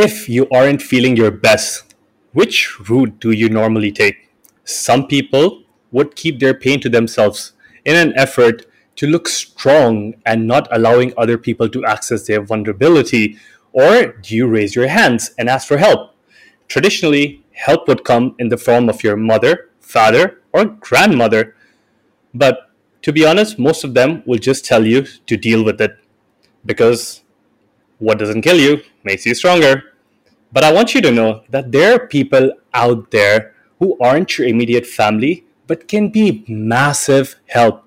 If you aren't feeling your best, which route do you normally take? Some people would keep their pain to themselves in an effort to look strong and not allowing other people to access their vulnerability? Or do you raise your hands and ask for help? Traditionally, help would come in the form of your mother, father, or grandmother. But to be honest, most of them will just tell you to deal with it because what doesn't kill you makes you stronger. But I want you to know that there are people out there who aren't your immediate family but can be massive help.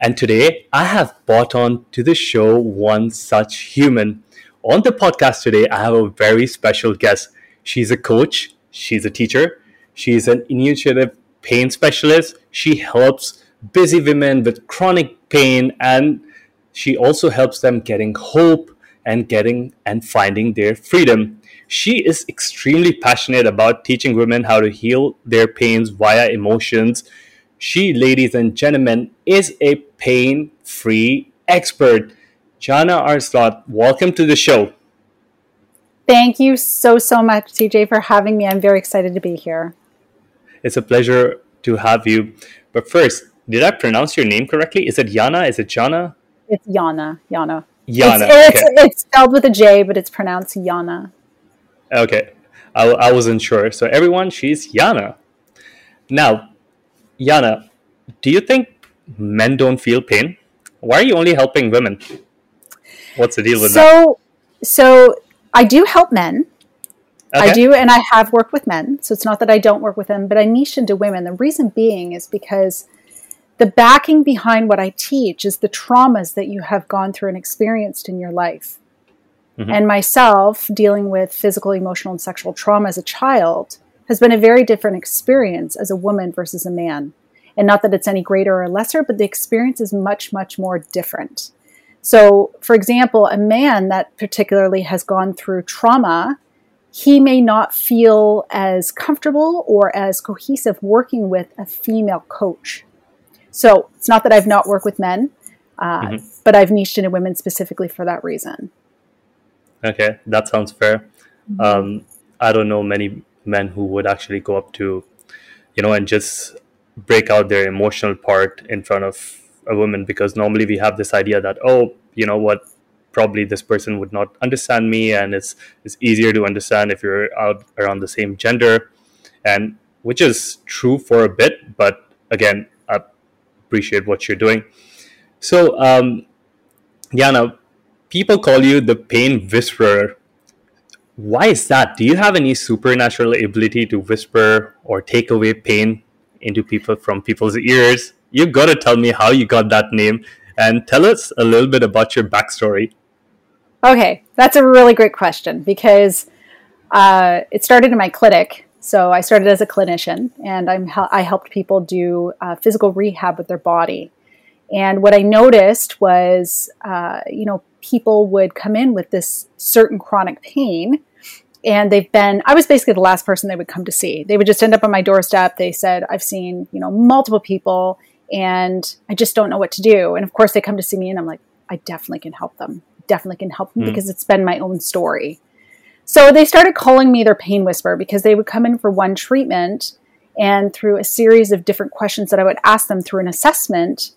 And today I have brought on to the show one such human. On the podcast today, I have a very special guest. She's a coach, she's a teacher, she's an initiative pain specialist. She helps busy women with chronic pain and she also helps them getting hope and getting and finding their freedom. She is extremely passionate about teaching women how to heal their pains via emotions. She, ladies and gentlemen, is a pain free expert. Jana Arslot, welcome to the show. Thank you so, so much, CJ, for having me. I'm very excited to be here. It's a pleasure to have you. But first, did I pronounce your name correctly? Is it Yana? Is it Jana? It's Yana. Yana. Yana. It's, okay. it's, it's spelled with a J, but it's pronounced Yana. Okay. I, I wasn't sure. So, everyone, she's Yana. Now, Yana, do you think men don't feel pain? Why are you only helping women? What's the deal with so, that? So, so, I do help men. Okay. I do, and I have worked with men. So it's not that I don't work with them, but I niche into women. The reason being is because the backing behind what I teach is the traumas that you have gone through and experienced in your life. Mm-hmm. And myself dealing with physical, emotional, and sexual trauma as a child has been a very different experience as a woman versus a man. And not that it's any greater or lesser, but the experience is much, much more different. So, for example, a man that particularly has gone through trauma, he may not feel as comfortable or as cohesive working with a female coach so it's not that I've not worked with men, uh, mm-hmm. but I've niched into women specifically for that reason. Okay, that sounds fair. Mm-hmm. Um, I don't know many men who would actually go up to, you know, and just break out their emotional part in front of a woman because normally we have this idea that oh, you know what, probably this person would not understand me, and it's it's easier to understand if you're out around the same gender, and which is true for a bit, but again, appreciate what you're doing. So, um, Yana, people call you the pain whisperer. Why is that? Do you have any supernatural ability to whisper or take away pain into people from people's ears? You've got to tell me how you got that name and tell us a little bit about your backstory. Okay, that's a really great question because uh, it started in my clinic so I started as a clinician, and I'm, I helped people do uh, physical rehab with their body. And what I noticed was, uh, you know, people would come in with this certain chronic pain, and they've been. I was basically the last person they would come to see. They would just end up on my doorstep. They said, "I've seen, you know, multiple people, and I just don't know what to do." And of course, they come to see me, and I'm like, "I definitely can help them. Definitely can help them mm. because it's been my own story." So they started calling me their pain whisperer because they would come in for one treatment and through a series of different questions that I would ask them through an assessment,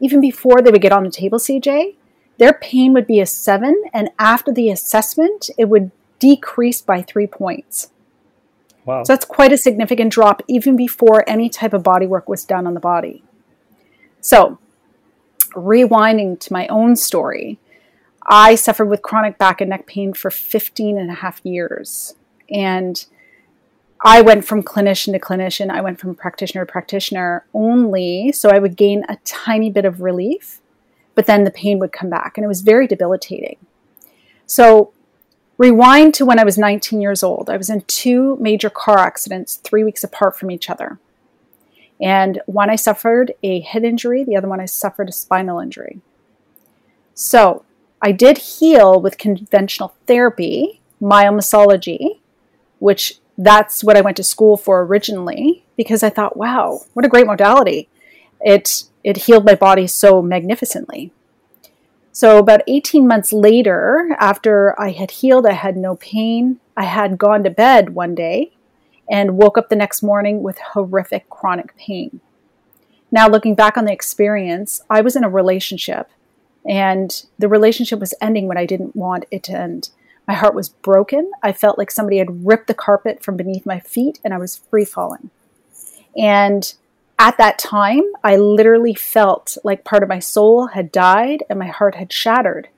even before they would get on the table, CJ, their pain would be a seven. And after the assessment, it would decrease by three points. Wow. So that's quite a significant drop, even before any type of body work was done on the body. So, rewinding to my own story, I suffered with chronic back and neck pain for 15 and a half years. And I went from clinician to clinician, I went from practitioner to practitioner only so I would gain a tiny bit of relief, but then the pain would come back and it was very debilitating. So, rewind to when I was 19 years old. I was in two major car accidents, three weeks apart from each other. And one I suffered a head injury, the other one I suffered a spinal injury. So, I did heal with conventional therapy, myomassology, which that's what I went to school for originally because I thought, wow, what a great modality. It it healed my body so magnificently. So about 18 months later, after I had healed, I had no pain. I had gone to bed one day and woke up the next morning with horrific chronic pain. Now, looking back on the experience, I was in a relationship and the relationship was ending when I didn't want it to end. My heart was broken. I felt like somebody had ripped the carpet from beneath my feet and I was free falling. And at that time, I literally felt like part of my soul had died and my heart had shattered.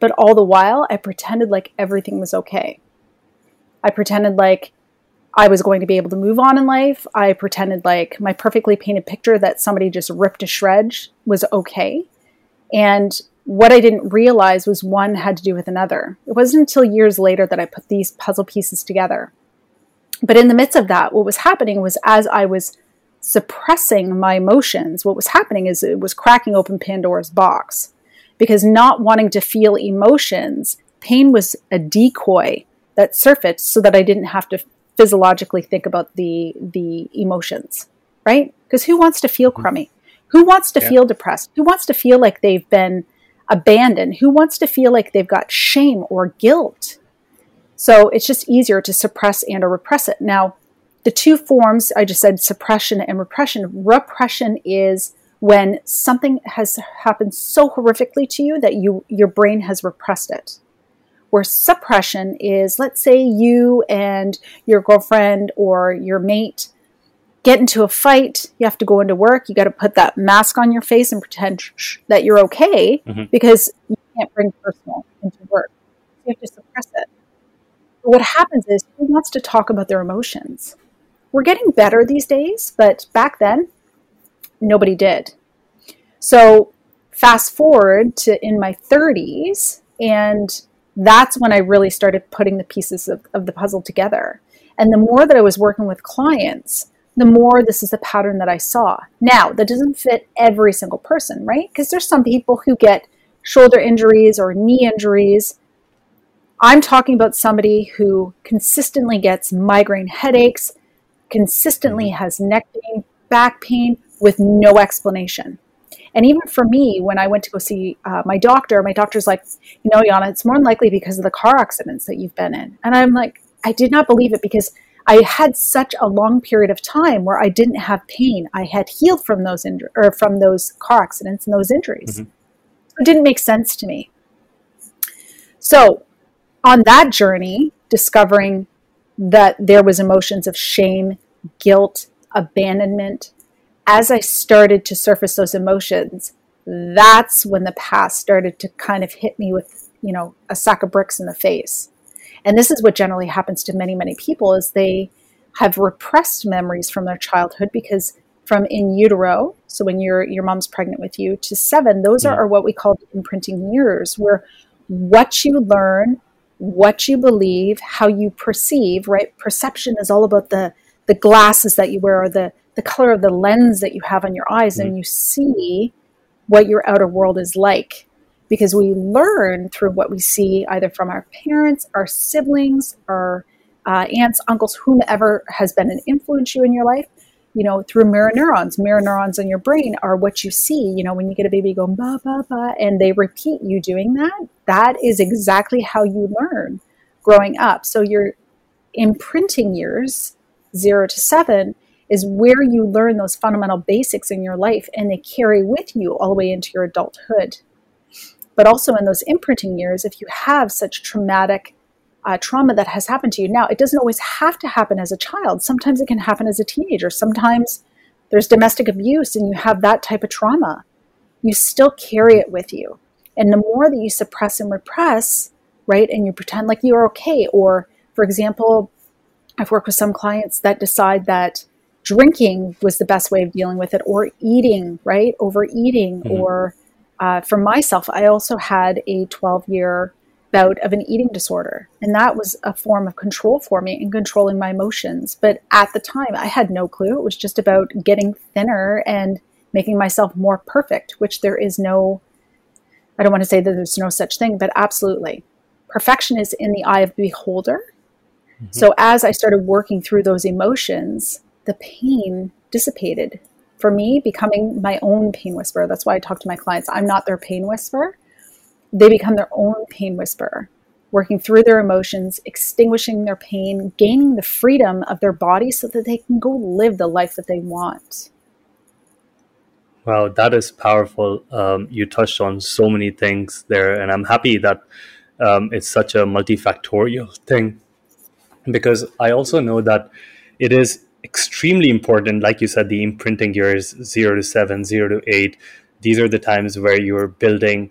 But all the while, I pretended like everything was okay. I pretended like I was going to be able to move on in life. I pretended like my perfectly painted picture that somebody just ripped to shreds was okay. And what I didn't realize was one had to do with another. It wasn't until years later that I put these puzzle pieces together. But in the midst of that, what was happening was as I was suppressing my emotions, what was happening is it was cracking open Pandora's box. Because not wanting to feel emotions, pain was a decoy that surfaced so that I didn't have to physiologically think about the the emotions, right? Because who wants to feel crummy? Who wants to yeah. feel depressed? Who wants to feel like they've been abandoned? Who wants to feel like they've got shame or guilt? So it's just easier to suppress and or repress it. Now, the two forms I just said suppression and repression. Repression is when something has happened so horrifically to you that you your brain has repressed it where suppression is let's say you and your girlfriend or your mate get into a fight, you have to go into work, you got to put that mask on your face and pretend that you're okay mm-hmm. because you can't bring personal into work. You have to suppress it. But what happens is who wants to talk about their emotions? We're getting better these days, but back then, nobody did. So fast forward to in my 30s, and that's when I really started putting the pieces of, of the puzzle together. And the more that I was working with clients, the more this is a pattern that I saw. Now, that doesn't fit every single person, right? Because there's some people who get shoulder injuries or knee injuries. I'm talking about somebody who consistently gets migraine headaches, consistently has neck pain, back pain with no explanation. And even for me, when I went to go see uh, my doctor, my doctor's like, you know, Yana, it's more than likely because of the car accidents that you've been in. And I'm like, I did not believe it because I had such a long period of time where I didn't have pain. I had healed from those injuries or from those car accidents and those injuries. Mm-hmm. It didn't make sense to me. So, on that journey, discovering that there was emotions of shame, guilt, abandonment, as I started to surface those emotions, that's when the past started to kind of hit me with, you know, a sack of bricks in the face. And this is what generally happens to many, many people is they have repressed memories from their childhood because from in utero, so when your your mom's pregnant with you, to seven, those yeah. are, what we call imprinting years, where what you learn, what you believe, how you perceive, right? Perception is all about the the glasses that you wear or the the color of the lens that you have on your eyes mm-hmm. and you see what your outer world is like because we learn through what we see either from our parents our siblings our uh, aunts uncles whomever has been an influence you in your life you know through mirror neurons. Mirror neurons in your brain are what you see. You know when you get a baby going ba ba ba and they repeat you doing that. That is exactly how you learn growing up. So your imprinting years 0 to 7 is where you learn those fundamental basics in your life and they carry with you all the way into your adulthood. But also in those imprinting years, if you have such traumatic uh, trauma that has happened to you, now it doesn't always have to happen as a child. Sometimes it can happen as a teenager. Sometimes there's domestic abuse and you have that type of trauma. You still carry it with you. And the more that you suppress and repress, right, and you pretend like you're okay, or for example, I've worked with some clients that decide that drinking was the best way of dealing with it, or eating, right? Overeating, mm-hmm. or uh, for myself, I also had a 12 year bout of an eating disorder. And that was a form of control for me in controlling my emotions. But at the time, I had no clue. It was just about getting thinner and making myself more perfect, which there is no, I don't want to say that there's no such thing, but absolutely. Perfection is in the eye of the beholder. Mm-hmm. So as I started working through those emotions, the pain dissipated. For me, becoming my own pain whisperer. That's why I talk to my clients. I'm not their pain whisperer. They become their own pain whisperer. working through their emotions, extinguishing their pain, gaining the freedom of their body so that they can go live the life that they want. Wow, that is powerful. Um, you touched on so many things there, and I'm happy that um, it's such a multifactorial thing because I also know that it is extremely important. Like you said, the imprinting years zero to seven, zero to eight, these are the times where you're building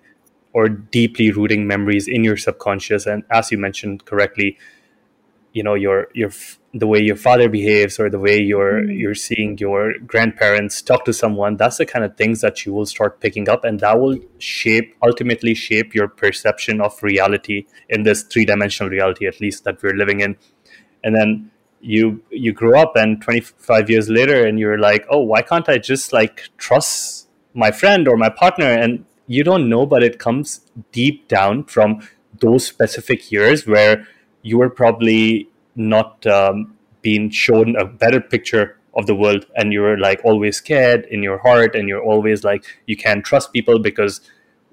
or deeply rooting memories in your subconscious. And as you mentioned correctly, you know your your the way your father behaves or the way you're mm. you're seeing your grandparents talk to someone that's the kind of things that you will start picking up and that will shape ultimately shape your perception of reality in this three-dimensional reality at least that we're living in and then you you grow up and 25 years later and you're like oh why can't i just like trust my friend or my partner? And you don't know but it comes deep down from those specific years where you were probably not um, being shown a better picture of the world and you're like always scared in your heart and you're always like you can't trust people because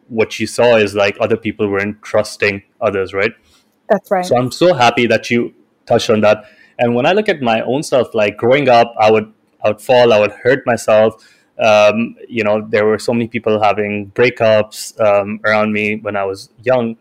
what you saw is like other people weren't trusting others right? That's right. So i'm so happy that you touched on that and when i look at my own self like growing up i would i would fall i would hurt myself. Um, you know there were so many people having breakups um, around me when i was young.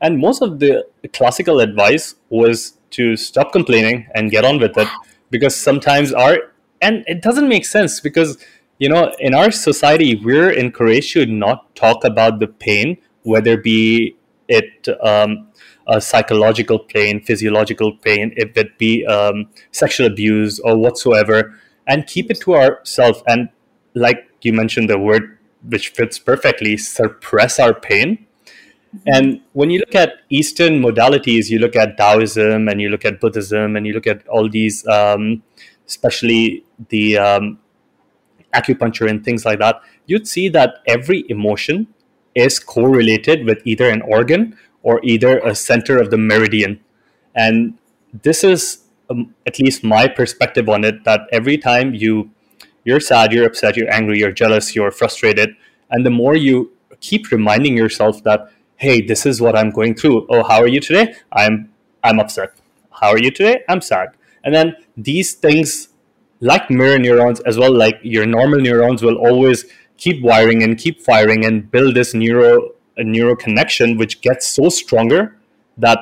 And most of the classical advice was to stop complaining and get on with it because sometimes our and it doesn't make sense because you know in our society we're encouraged to not talk about the pain whether be it um, a psychological pain physiological pain if it be um, sexual abuse or whatsoever and keep it to ourselves and like you mentioned the word which fits perfectly suppress our pain. And when you look at Eastern modalities, you look at Taoism and you look at Buddhism and you look at all these, um, especially the um, acupuncture and things like that, you'd see that every emotion is correlated with either an organ or either a center of the meridian. And this is um, at least my perspective on it that every time you you're sad, you're upset, you're angry, you're jealous, you're frustrated, and the more you keep reminding yourself that hey this is what i'm going through. Oh how are you today? I'm i'm upset. How are you today? I'm sad. And then these things like mirror neurons as well like your normal neurons will always keep wiring and keep firing and build this neuro a neuro connection which gets so stronger that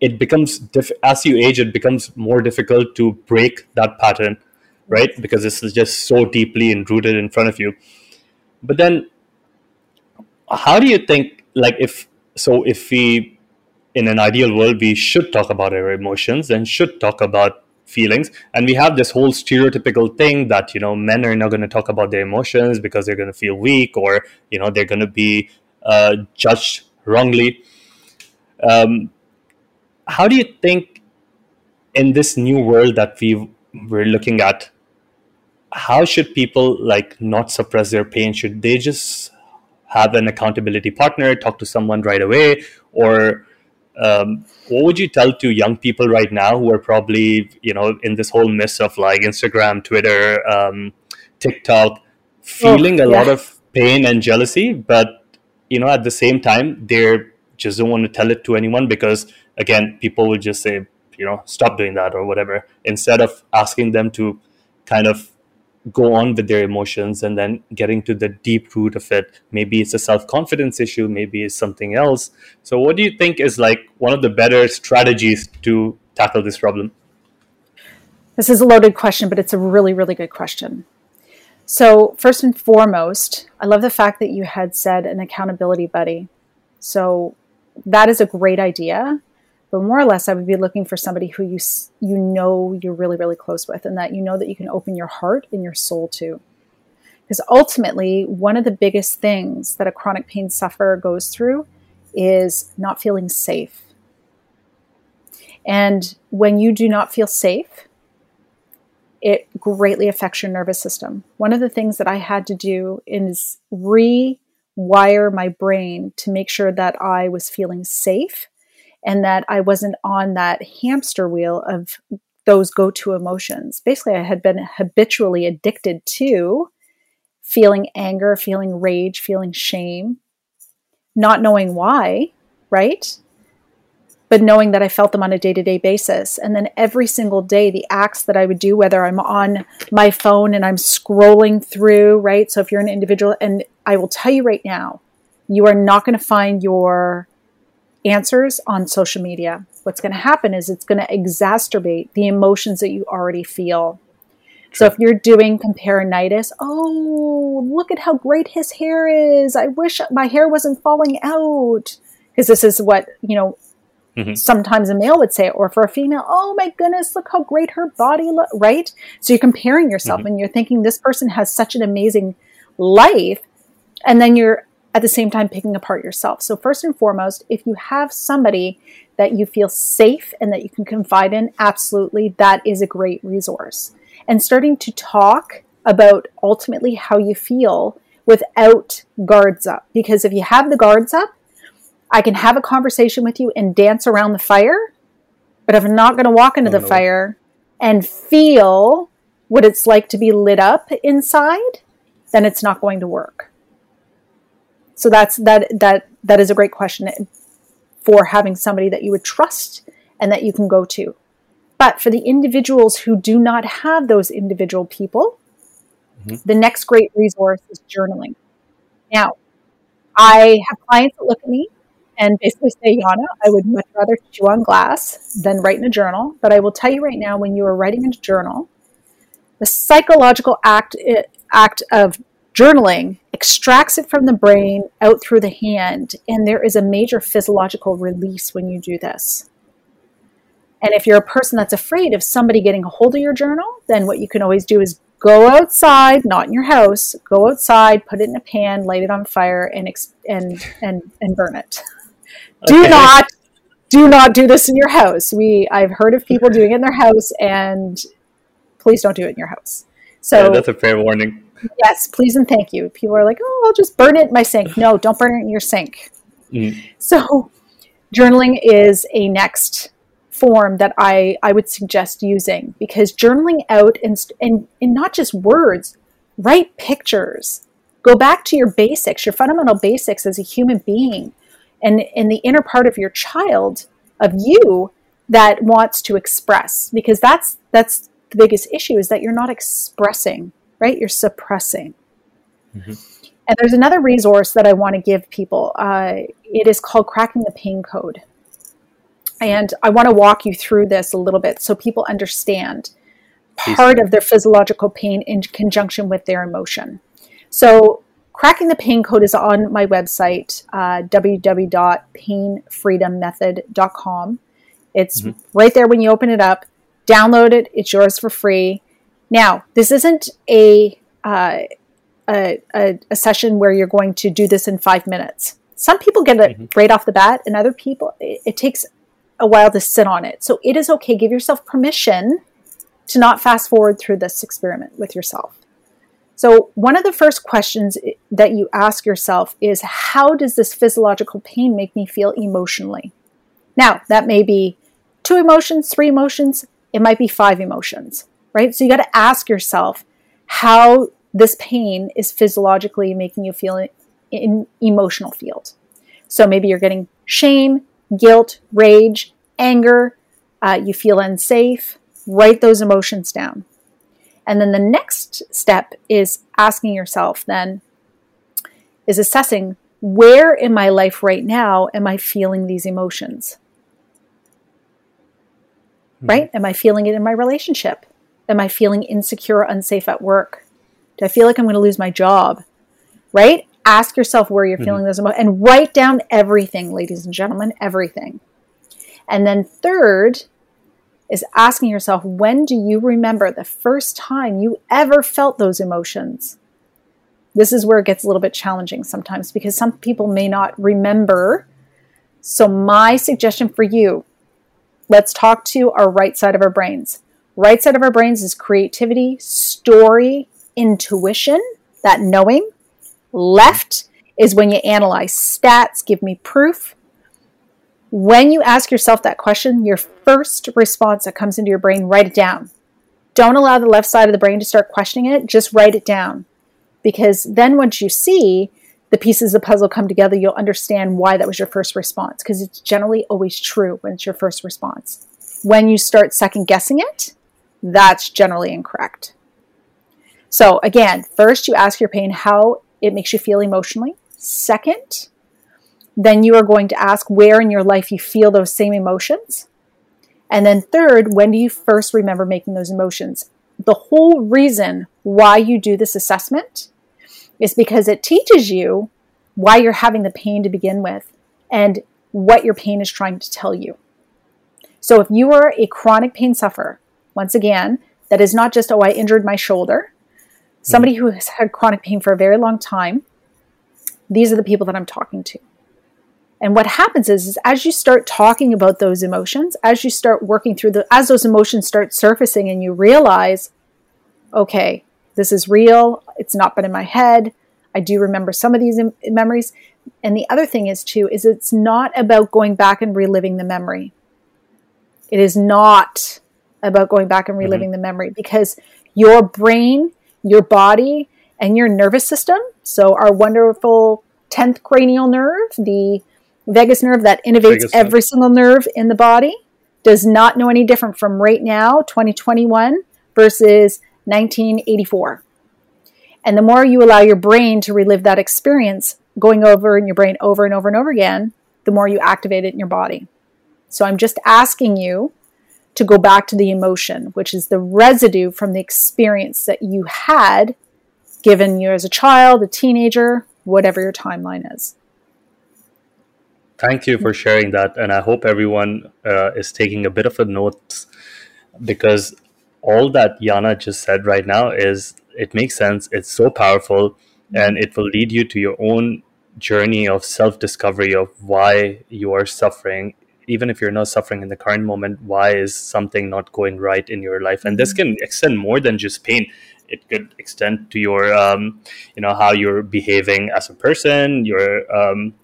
it becomes diff- as you age it becomes more difficult to break that pattern right? Because this is just so deeply rooted in front of you. But then how do you think like if so if we in an ideal world we should talk about our emotions and should talk about feelings and we have this whole stereotypical thing that you know men are not going to talk about their emotions because they're going to feel weak or you know they're going to be uh, judged wrongly. Um, how do you think in this new world that we we're looking at how should people like not suppress their pain? Should they just have an accountability partner, talk to someone right away, or um, what would you tell to young people right now who are probably you know in this whole mess of like Instagram, Twitter, um, TikTok, feeling oh, a lot of pain and jealousy, but you know at the same time they just don't want to tell it to anyone because again people will just say you know stop doing that or whatever instead of asking them to kind of go on with their emotions and then getting to the deep root of it. Maybe it's a self-confidence issue maybe it's something else. So what do you think is like one of the better strategies to tackle this problem? This is a loaded question but it's a really really good question so first and foremost i love the fact that you had said an accountability buddy so that is a great idea but more or less, I would be looking for somebody who you you know you're really really close with, and that you know that you can open your heart and your soul to. Because ultimately, one of the biggest things that a chronic pain sufferer goes through is not feeling safe. And when you do not feel safe, it greatly affects your nervous system. One of the things that I had to do is rewire my brain to make sure that I was feeling safe and that I wasn't on that hamster wheel of those go to emotions. Basically, I had been habitually addicted to feeling anger, feeling rage, feeling shame, not knowing why, right? But knowing that I felt them on a day to day basis. And then every single day, the acts that I would do, whether I'm on my phone and I'm scrolling through, right? So if you're an individual, and I will tell you right now, you are not going to find your answers on social media. What's going to happen is it's going to exacerbate the emotions that you already feel. So if you're doing comparinitis, oh, look at how great his hair is. I wish my hair wasn't falling out. Because this is what, you know, Mm-hmm. Sometimes a male would say it, or for a female, oh my goodness, look how great her body look, right? So you're comparing yourself mm-hmm. and you're thinking this person has such an amazing life, and then you're at the same time picking apart yourself. So, first and foremost, if you have somebody that you feel safe and that you can confide in, absolutely, that is a great resource. And starting to talk about ultimately how you feel without guards up. Because if you have the guards up, I can have a conversation with you and dance around the fire, but if I'm not going to walk into oh, the fire and feel what it's like to be lit up inside, then it's not going to work. So that's that that that is a great question for having somebody that you would trust and that you can go to. But for the individuals who do not have those individual people, mm-hmm. the next great resource is journaling. Now, I have clients that look at me and basically say, Yana, I would much rather chew on glass than write in a journal. But I will tell you right now, when you are writing in a journal, the psychological act eh, act of journaling extracts it from the brain out through the hand, and there is a major physiological release when you do this. And if you're a person that's afraid of somebody getting a hold of your journal, then what you can always do is go outside, not in your house, go outside, put it in a pan, light it on fire, and and and and burn it. do okay. not do not do this in your house. We I've heard of people doing it in their house and please don't do it in your house. So yeah, that's a fair warning. Yes, please and thank you. People are like, "Oh, I'll just burn it in my sink." No, don't burn it in your sink. Mm. So, journaling is a next form that I, I would suggest using because journaling out and, and, and not just words, write pictures. Go back to your basics, your fundamental basics as a human being and in the inner part of your child of you that wants to express. Because that's that's the biggest issue is that you're not expressing right? You're suppressing. Mm-hmm. and there's another resource that i want to give people. Uh, it is called cracking the pain code. And i want to walk you through this a little bit so people understand part of their physiological pain in conjunction with their emotion. So Cracking the Pain Code is on my website, uh, www.painfreedommethod.com. It's mm-hmm. right there when you open it up. Download it, it's yours for free. Now, this isn't a, uh, a, a, a, session where you're going to do this in five minutes. Some people get it mm-hmm. right off the bat, and other people, it, it takes a while to sit on it. So it is okay. Give yourself permission to not fast forward through this experiment with yourself. So, one of the first questions that you ask yourself is how does this physiological pain make me feel emotionally? Now, that may be two emotions, three emotions, it might be five emotions, right? So, you got to ask yourself how this pain is physiologically making you feel in emotional field. So, maybe you're getting shame, guilt, rage, anger, uh, you feel unsafe. Write those emotions down. And then the next step is asking yourself then is assessing where in my life right now am I feeling these emotions? Mm-hmm. Right? Am I feeling it in my relationship? Am I feeling insecure, unsafe at work? Do I feel like I'm going to lose my job? Right? Ask yourself where you're mm-hmm. feeling those emotions and write down everything, ladies and gentlemen, everything. And then third is asking yourself, when do you remember the first time you ever felt those emotions? This is where it gets a little bit challenging sometimes because some people may not remember. So, my suggestion for you let's talk to our right side of our brains. Right side of our brains is creativity, story, intuition, that knowing. Left is when you analyze stats, give me proof. When you ask yourself that question, your first response that comes into your brain, write it down. Don't allow the left side of the brain to start questioning it, just write it down. Because then once you see the pieces of the puzzle come together, you'll understand why that was your first response because it's generally always true when it's your first response. When you start second guessing it, that's generally incorrect. So, again, first you ask your pain how it makes you feel emotionally. Second, then you are going to ask where in your life you feel those same emotions. And then third, when do you first remember making those emotions? The whole reason why you do this assessment is because it teaches you why you're having the pain to begin with and what your pain is trying to tell you. So if you are a chronic pain sufferer, once again, that is not just, oh, I injured my shoulder. Somebody mm-hmm. who has had chronic pain for a very long time, these are the people that I'm talking to. And what happens is, is as you start talking about those emotions, as you start working through the, as those emotions start surfacing and you realize, okay, this is real. It's not been in my head. I do remember some of these Im- memories. And the other thing is too, is it's not about going back and reliving the memory. It is not about going back and reliving mm-hmm. the memory because your brain, your body, and your nervous system, so our wonderful 10th cranial nerve, the vagus nerve that innervates vagus every nerve. single nerve in the body, does not know any different from right now, 2021, versus 1984. And the more you allow your brain to relive that experience, going over in your brain over and over and over again, the more you activate it in your body. So I'm just asking you to go back to the emotion, which is the residue from the experience that you had given you as a child, a teenager, whatever your timeline is. Thank you for sharing that. And I hope everyone uh, is taking a bit of a note because all that Yana just said right now is it makes sense. It's so powerful and it will lead you to your own journey of self discovery of why you are suffering. Even if you're not suffering in the current moment, why is something not going right in your life? And this mm-hmm. can extend more than just pain. It could extend to your, um, you know, how you're behaving as a person, your um,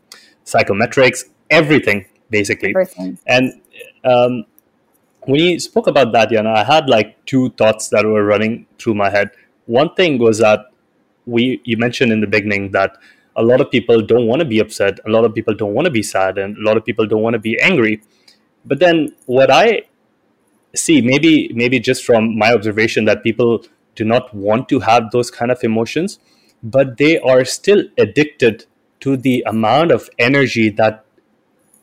psychometrics, everything basically. Everything. And um, when you spoke about that, Yana, I had like two thoughts that were running through my head. One thing was that we you mentioned in the beginning that a lot of people don't want to be upset, a lot of people don't want to be sad, and a lot of people don't want to be angry. But then what I see, maybe maybe just from my observation, that people do not want to have those kind of emotions, but they are still addicted to the amount of energy that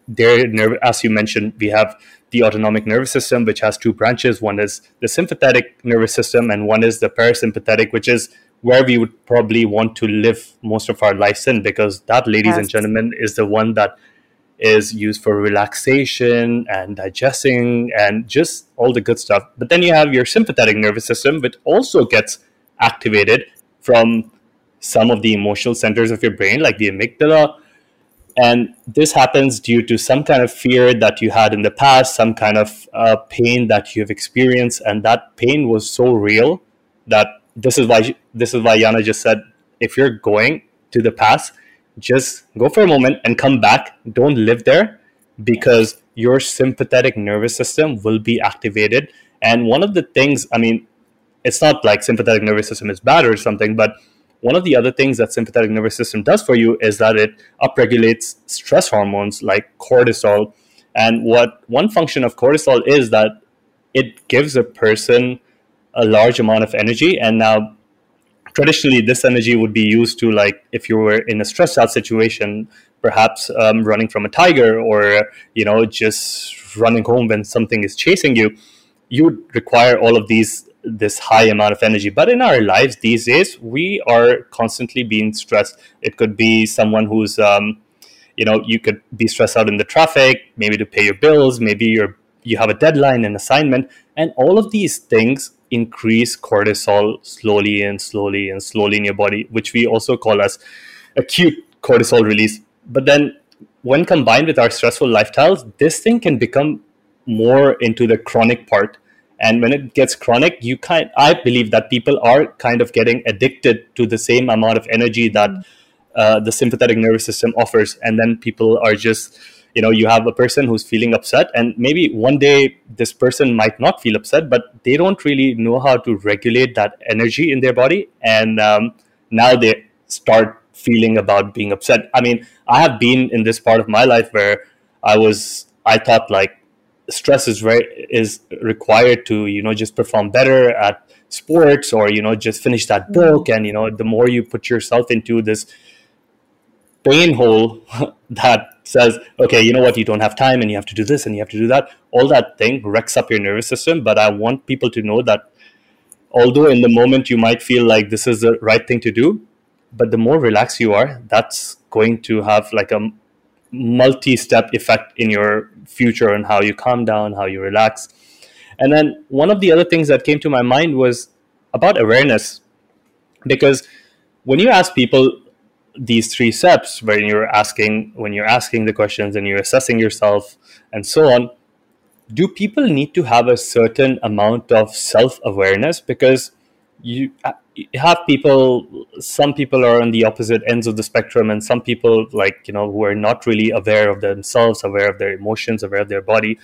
their nerve, as you mentioned, we have the autonomic nervous system, which has two branches. One is the sympathetic nervous system, and one is the parasympathetic, which is where we would probably want to live most of our lives in, because that, ladies yes. and gentlemen, is the one that is used for relaxation and digesting and just all the good stuff. But then you have your sympathetic nervous system, which also gets activated from some of the emotional centers of your brain, like the amygdala, and this happens due to some kind of fear that you had in the past, some kind of uh, pain that you've experienced, and that pain was so real that this is why this is why Yana just said, if you're going to the past, just go for a moment and come back. Don't live there because your sympathetic nervous system will be activated. And one of the things, I mean, it's not like sympathetic nervous system is bad or something, but one of the other things that sympathetic nervous system does for you is that it upregulates stress hormones like cortisol. And what one function of cortisol is that it gives a person a large amount of energy. And now, traditionally, this energy would be used to, like, if you were in a stressed out situation, perhaps um, running from a tiger or, you know, just running home when something is chasing you, you would require all of these this high amount of energy. But in our lives these days, we are constantly being stressed. It could be someone who's, um, you know, you could be stressed out in the traffic, maybe to pay your bills, maybe you're you have a deadline, an assignment, and all of these things increase cortisol slowly and slowly and slowly in your body, which we also call as acute cortisol release. But then, when combined with our stressful lifestyles, this thing can become more into the chronic part and when it gets chronic you kind i believe that people are kind of getting addicted to the same amount of energy that uh, the sympathetic nervous system offers and then people are just you know you have a person who's feeling upset and maybe one day this person might not feel upset but they don't really know how to regulate that energy in their body and um, now they start feeling about being upset. I mean, I have been in this part of my life where I was I thought like stress is very is required to you know just perform better at sports or you know just finish that mm-hmm. book. And you know the more you put yourself into this pain hole that says okay you know what? You don't have time and you have to do this and you have to do that. All that thing wrecks up your nervous system. But i want people to know that although in the moment you might feel like this is the right thing to do but the more relaxed you are that's going to have like a multi-step effect in your future and how you calm down how you relax. And then one of the other things that came to my mind was about awareness. Because when you ask people these three steps when you're asking when you're asking the questions and you're assessing yourself and so on do people need to have a certain amount of self-awareness? Because you uh, have people some people are on the opposite ends of the spectrum and some people like you know who are not really aware of themselves aware of their emotions aware of their body.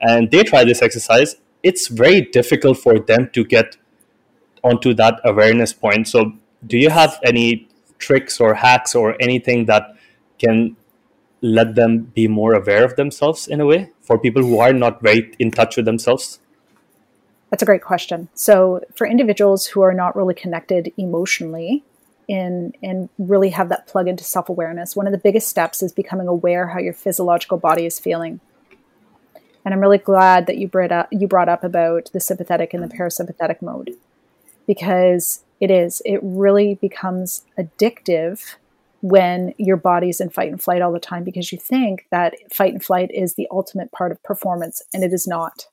And they try this exercise. It's very difficult for them to get onto that awareness point. So do you have any tricks or hacks or anything that can let them be more aware of themselves in a way for people who are not very in touch with themselves that's a great question. So, for individuals who are not really connected emotionally in, and really have that plug into self awareness, one of the biggest steps is becoming aware how your physiological body is feeling. And I'm really glad that you brought up, you brought up about the sympathetic and the parasympathetic mode because it is, it really becomes addictive when your body's in fight and flight all the time because you think that fight and flight is the ultimate part of performance and it is not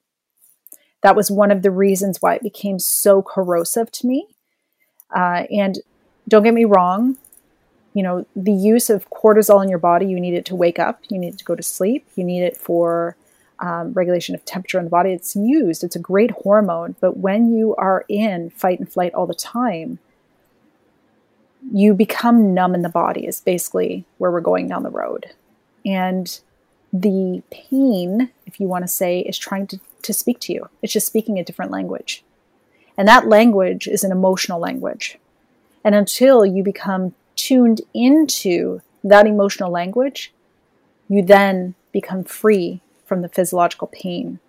that was one of the reasons why it became so corrosive to me. Uh, and don't get me wrong, you know, the use of cortisol in your body, you need it to wake up, you need it to go to sleep, you need it for um, regulation of temperature in the body. It's used, it's a great hormone. But when you are in fight and flight all the time, you become numb in the body, is basically where we're going down the road. And the pain, if you want to say, is trying to to speak to you. It's just speaking a different language. And that language is an emotional language. And until you become tuned into that emotional language, you then become free from the physiological pain.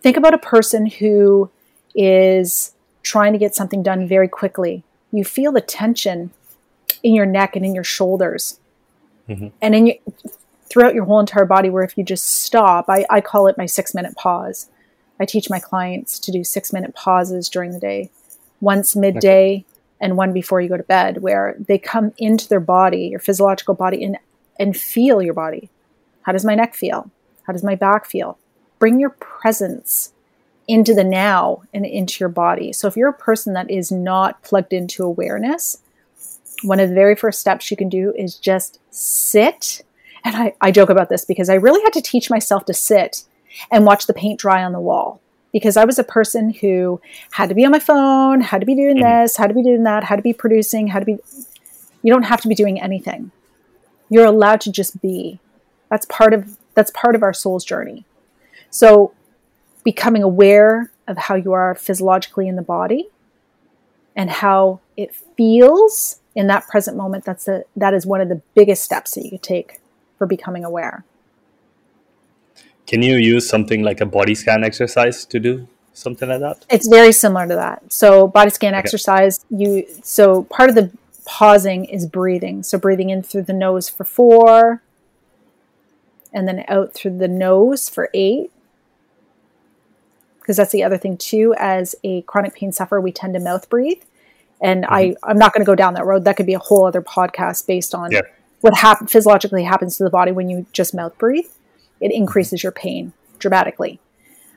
Think about a person who is trying to get something done very quickly. You feel the tension in your neck and in your shoulders. Mm-hmm. And in your, throughout your whole entire body where if you just stop, I, I call it my six minute pause. I teach my clients to do six minute pauses during the day, once midday okay. and one before you go to bed, where they come into their body, your physiological body, and, and feel your body. How does my neck feel? How does my back feel? Bring your presence into the now and into your body. So if you're a person that is not plugged into awareness, one of the very first steps you can do is just sit and I, I joke about this because I really had to teach myself to sit and watch the paint dry on the wall because I was a person who had to be on my phone, had to be doing mm-hmm. this, had to be doing that, had to be producing, had to be. You don't have to be doing anything. You're allowed to just be. That's part of that's part of our soul's journey. So, becoming aware of how you are physiologically in the body and how it feels in that present moment. That's a that is one of the biggest steps that you could take for becoming aware. Can you use something like a body scan exercise to do something like that? It's very similar to that. So body scan okay. exercise, you so part of the pausing is breathing. So breathing in through the nose for 4 and then out through the nose for 8 because that's the other thing too as a chronic pain sufferer we tend to mouth breathe and mm-hmm. i i'm not going to go down that road that could be a whole other podcast based on yeah what happen- physiologically happens to the body when you just mouth breathe. It increases your pain dramatically.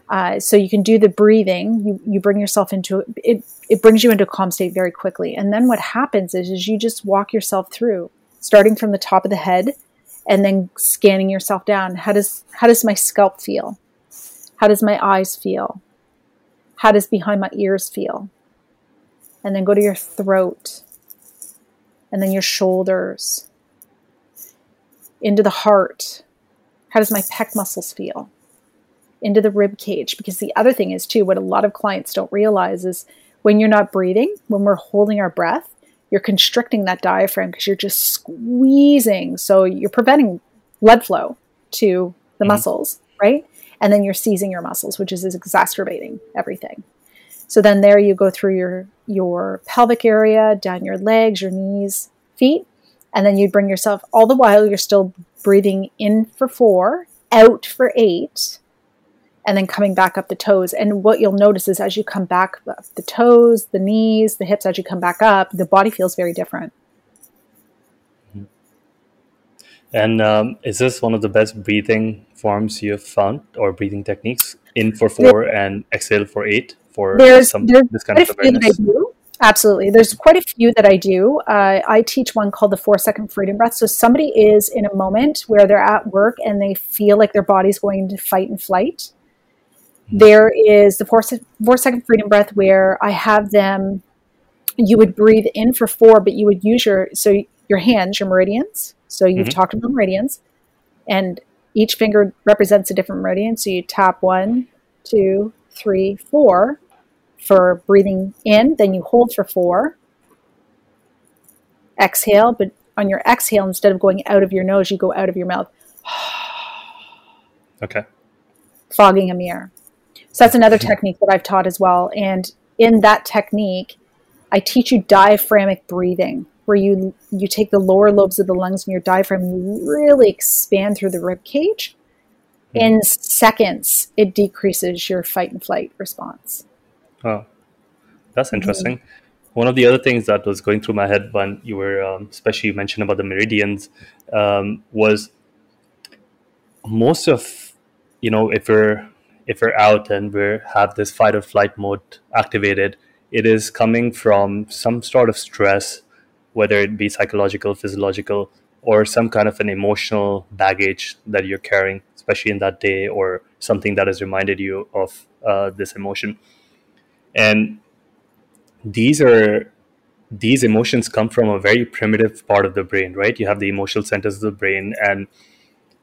Uh, so you can do the breathing. You you bring yourself into it. It brings you into a calm state very quickly. And then what happens is, is you just walk yourself through, starting from the top of the head, and then scanning yourself down. How does how does my scalp feel? How does my eyes feel? How does behind my ears feel? And then go to your throat, and then your shoulders, into the heart. How does my pec muscles feel? Into the rib cage. Because the other thing is, too, what a lot of clients don't realize is when you're not breathing, when we're holding our breath, you're constricting that diaphragm because you're just squeezing. So you're preventing blood flow to the mm-hmm. muscles, right? And then you're seizing your muscles, which is exacerbating everything. So then there you go through your your pelvic area, down your legs, your knees, feet, and then you bring yourself all the while you're still breathing in for 4, out for 8, and then coming back up the toes. And what you'll notice is as you come back the toes, the knees, the hips as you come back up, the body feels very different. And um, is this one of the best breathing forms you've found or breathing techniques? In for four and exhale for eight for there's, some there's this kind of awareness? Absolutely. There's quite a few that I do. Uh, I teach one called the four second freedom breath. So somebody is in a moment where they're at work and they feel like their body's going to fight and flight. Mm-hmm. There is the four, four second freedom breath where I have them, you would breathe in for four, but you would use your, so your hands, your meridians, so you've mm-hmm. talked about meridians, and each finger represents a different meridian. So you tap one, two, three, four for breathing in, then you hold for four. Exhale, but on your exhale, instead of going out of your nose, you go out of your mouth. okay. Fogging a mirror. So that's another technique that I've taught as well. And in that technique, I teach you diaphragmic breathing where you you take the lower lobes of the lungs and your diaphragm and you really expand through the rib cage. Mm. In seconds, it decreases your fight and flight response. Oh, that's interesting. Mm-hmm. One of the other things that was going through my head when you were, um, especially you mentioned about the meridians, um, was most of, you know, if we're if we're out and we have this fight or flight mode activated, it is coming from some sort of stress whether it be psychological, physiological, or some kind of an emotional baggage that you're carrying, especially in that day, or something that has reminded you of uh, this emotion. And these are these emotions come from a very primitive part of the brain, right? You have the emotional centers of the brain, and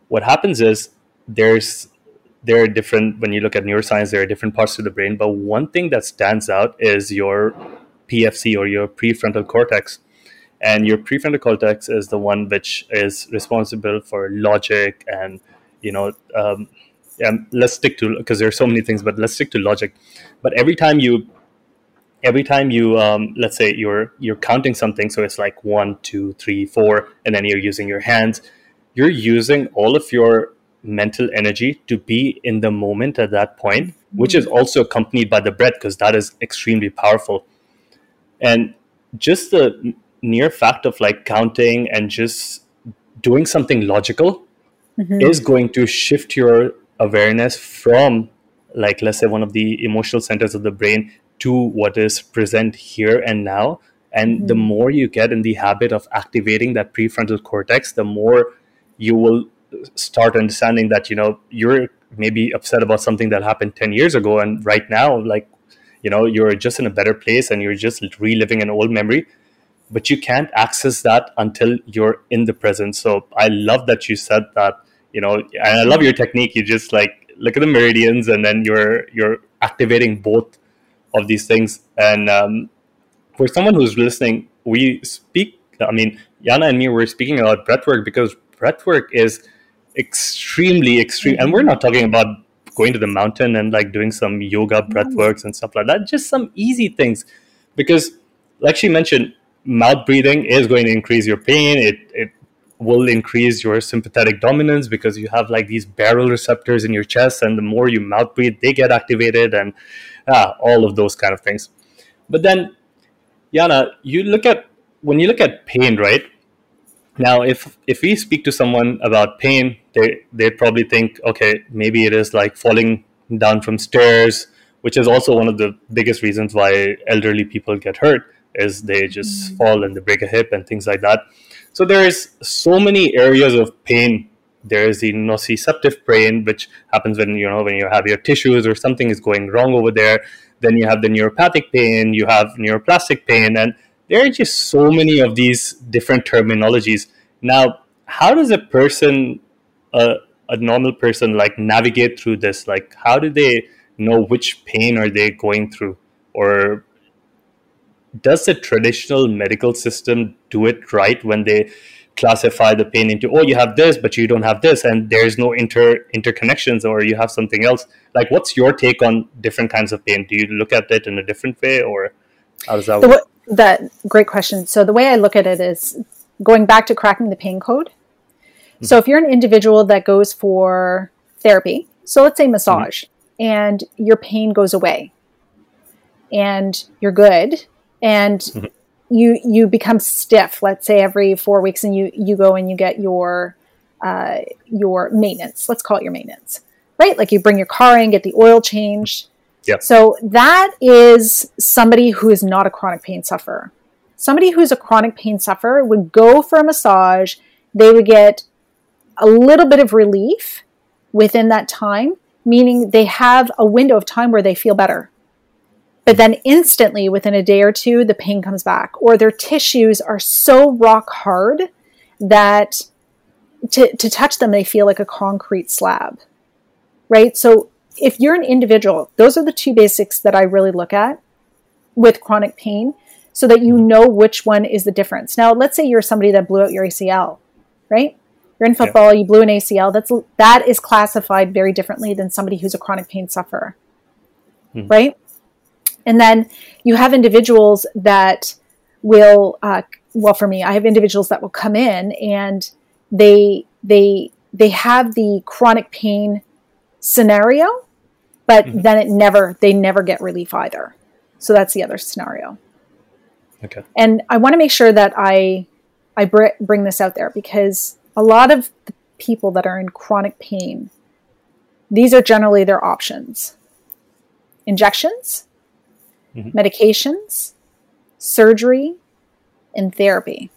what happens is there's there are different when you look at neuroscience there are different parts of the brain. But one thing that stands out is your pfc or your prefrontal cortex. And your prefrontal cortex is the one which is responsible for logic and you know um, and let's stick to because there are so many things but let's stick to logic. But every time you every time you um, let's say you're you're counting something so it's like one two three four and then you're using your hands you're using all of your mental energy to be in the moment at that point which is also accompanied by the breath because that is extremely powerful. And just the near fact of like counting and just doing something logical mm-hmm. is going to shift your awareness from like let's say one of the emotional centers of the brain to what is present here and now and mm-hmm. the more you get in the habit of activating that prefrontal cortex the more you will start understanding that you know you're maybe upset about something that happened 10 years ago and right now like you know you're just in a better place and you're just reliving an old memory but you can't access that until you're in the present. So I love that you said that, you know, and I love your technique. You just like look at the meridians and then you're you're activating both of these things. And um, for someone who's listening, we speak. I mean, Yana and me were speaking about breathwork because breathwork is extremely extreme, and we're not talking about going to the mountain and like doing some yoga breathworks and stuff like that. Just some easy things, because like she mentioned, mouth breathing is going to increase your pain. It, it will increase your sympathetic dominance because you have like these baroreceptors in your chest, and the more you mouth breathe, they get activated, and ah, all of those kind of things. But then, Yana, you look at when you look at pain, right? Now, if if we speak to someone about pain, they they'd probably think, okay, maybe it is like falling down from stairs, which is also one of the biggest reasons why elderly people get hurt is they just mm-hmm. fall and they break a hip and things like that. So there is so many areas of pain. There is the nociceptive pain, which happens when you know when you have your tissues or something is going wrong over there. Then you have the neuropathic pain, you have neuroplastic pain, and there are just so many of these different terminologies. Now, how does a person, uh, a normal person, like navigate through this? Like, how do they know which pain are they going through, or does the traditional medical system do it right when they classify the pain into oh you have this but you don't have this and there's no inter interconnections or you have something else? Like what's your take on different kinds of pain? Do you look at it in a different way or how does that the, work? that great question. So the way i look at it is going back to cracking the pain code. Mm-hmm. so if you're an individual that goes for therapy so let's say massage mm-hmm. and your pain goes away and you're good and mm-hmm. you you become stiff let's say every four weeks and you you go and you get your uh, your maintenance. Let's call it your maintenance right? Like you bring your car in get the oil changed. Yeah. so that is somebody who is not a chronic pain sufferer. Somebody who's a chronic pain sufferer would go for a massage. They would get a little bit of relief within that time meaning they have a window of time where they feel better but then instantly, within a day or two, the pain comes back, or their tissues are so rock hard that to, to touch them, they feel like a concrete slab, right? So, if you're an individual, those are the two basics that I really look at with chronic pain so that you know which one is the difference. Now, let's say you're somebody that blew out your ACL, right? You're in football, yeah. you blew an ACL. That's that is classified very differently than somebody who's a chronic pain sufferer. Hmm. Right? And then you have individuals that will, uh, well, for me, I have individuals that will come in and they they they have the chronic pain scenario, but mm-hmm. then it never they never get relief either. So that's the other scenario. Okay. And I want to make sure that I I br- bring this out there because a lot of the people that are in chronic pain, these are generally their options. Injections, mm-hmm. medications, surgery, and therapy.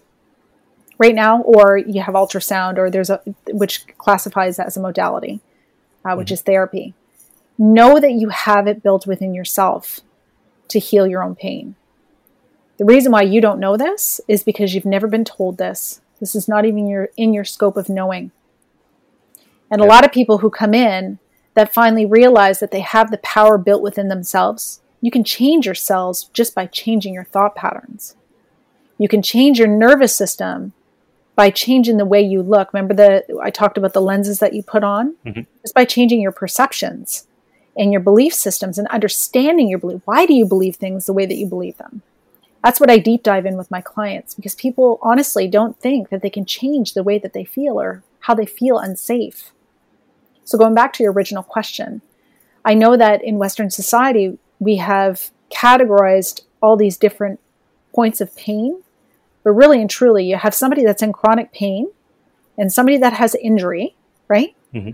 Right now, or you have ultrasound, or there's a which classifies as a modality, uh, which mm-hmm. is therapy. Know that you have it built within yourself to heal your own pain. The reason why you don't know this is because you've never been told this. This is not even your in your scope of knowing. And yeah. a lot of people who come in that finally realize that they have the power built within themselves you can change your cells just by changing your thought patterns. You can change your nervous system by changing the way you look. Remember the I talked about the lenses that you put on? Mm-hmm. Just by changing your perceptions and your belief systems and understanding your belief. Why do you believe things the way that you believe them? That's what I deep dive in with my clients because people honestly don't think that they can change the way that they feel or how they feel unsafe. So going back to your original question, I know that in Western society, we have categorized all these different points of pain. But really and truly, you have somebody that's in chronic pain and somebody that has injury, right? Mm-hmm.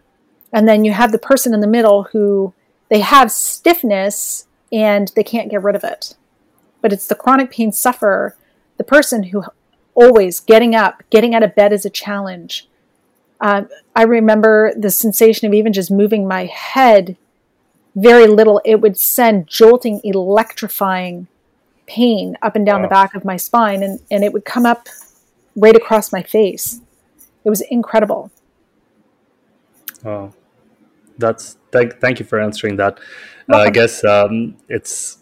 And then you have the person in the middle who they have stiffness and they can't get rid of it. But it's the chronic pain sufferer, the person who always getting up, getting out of bed is a challenge. Uh, I remember the sensation of even just moving my head very little, it would send jolting, electrifying pain up and down wow. the back of my spine, and, and it would come up right across my face. It was incredible. Oh, that's thank thank you for answering that. Uh, I guess um, it's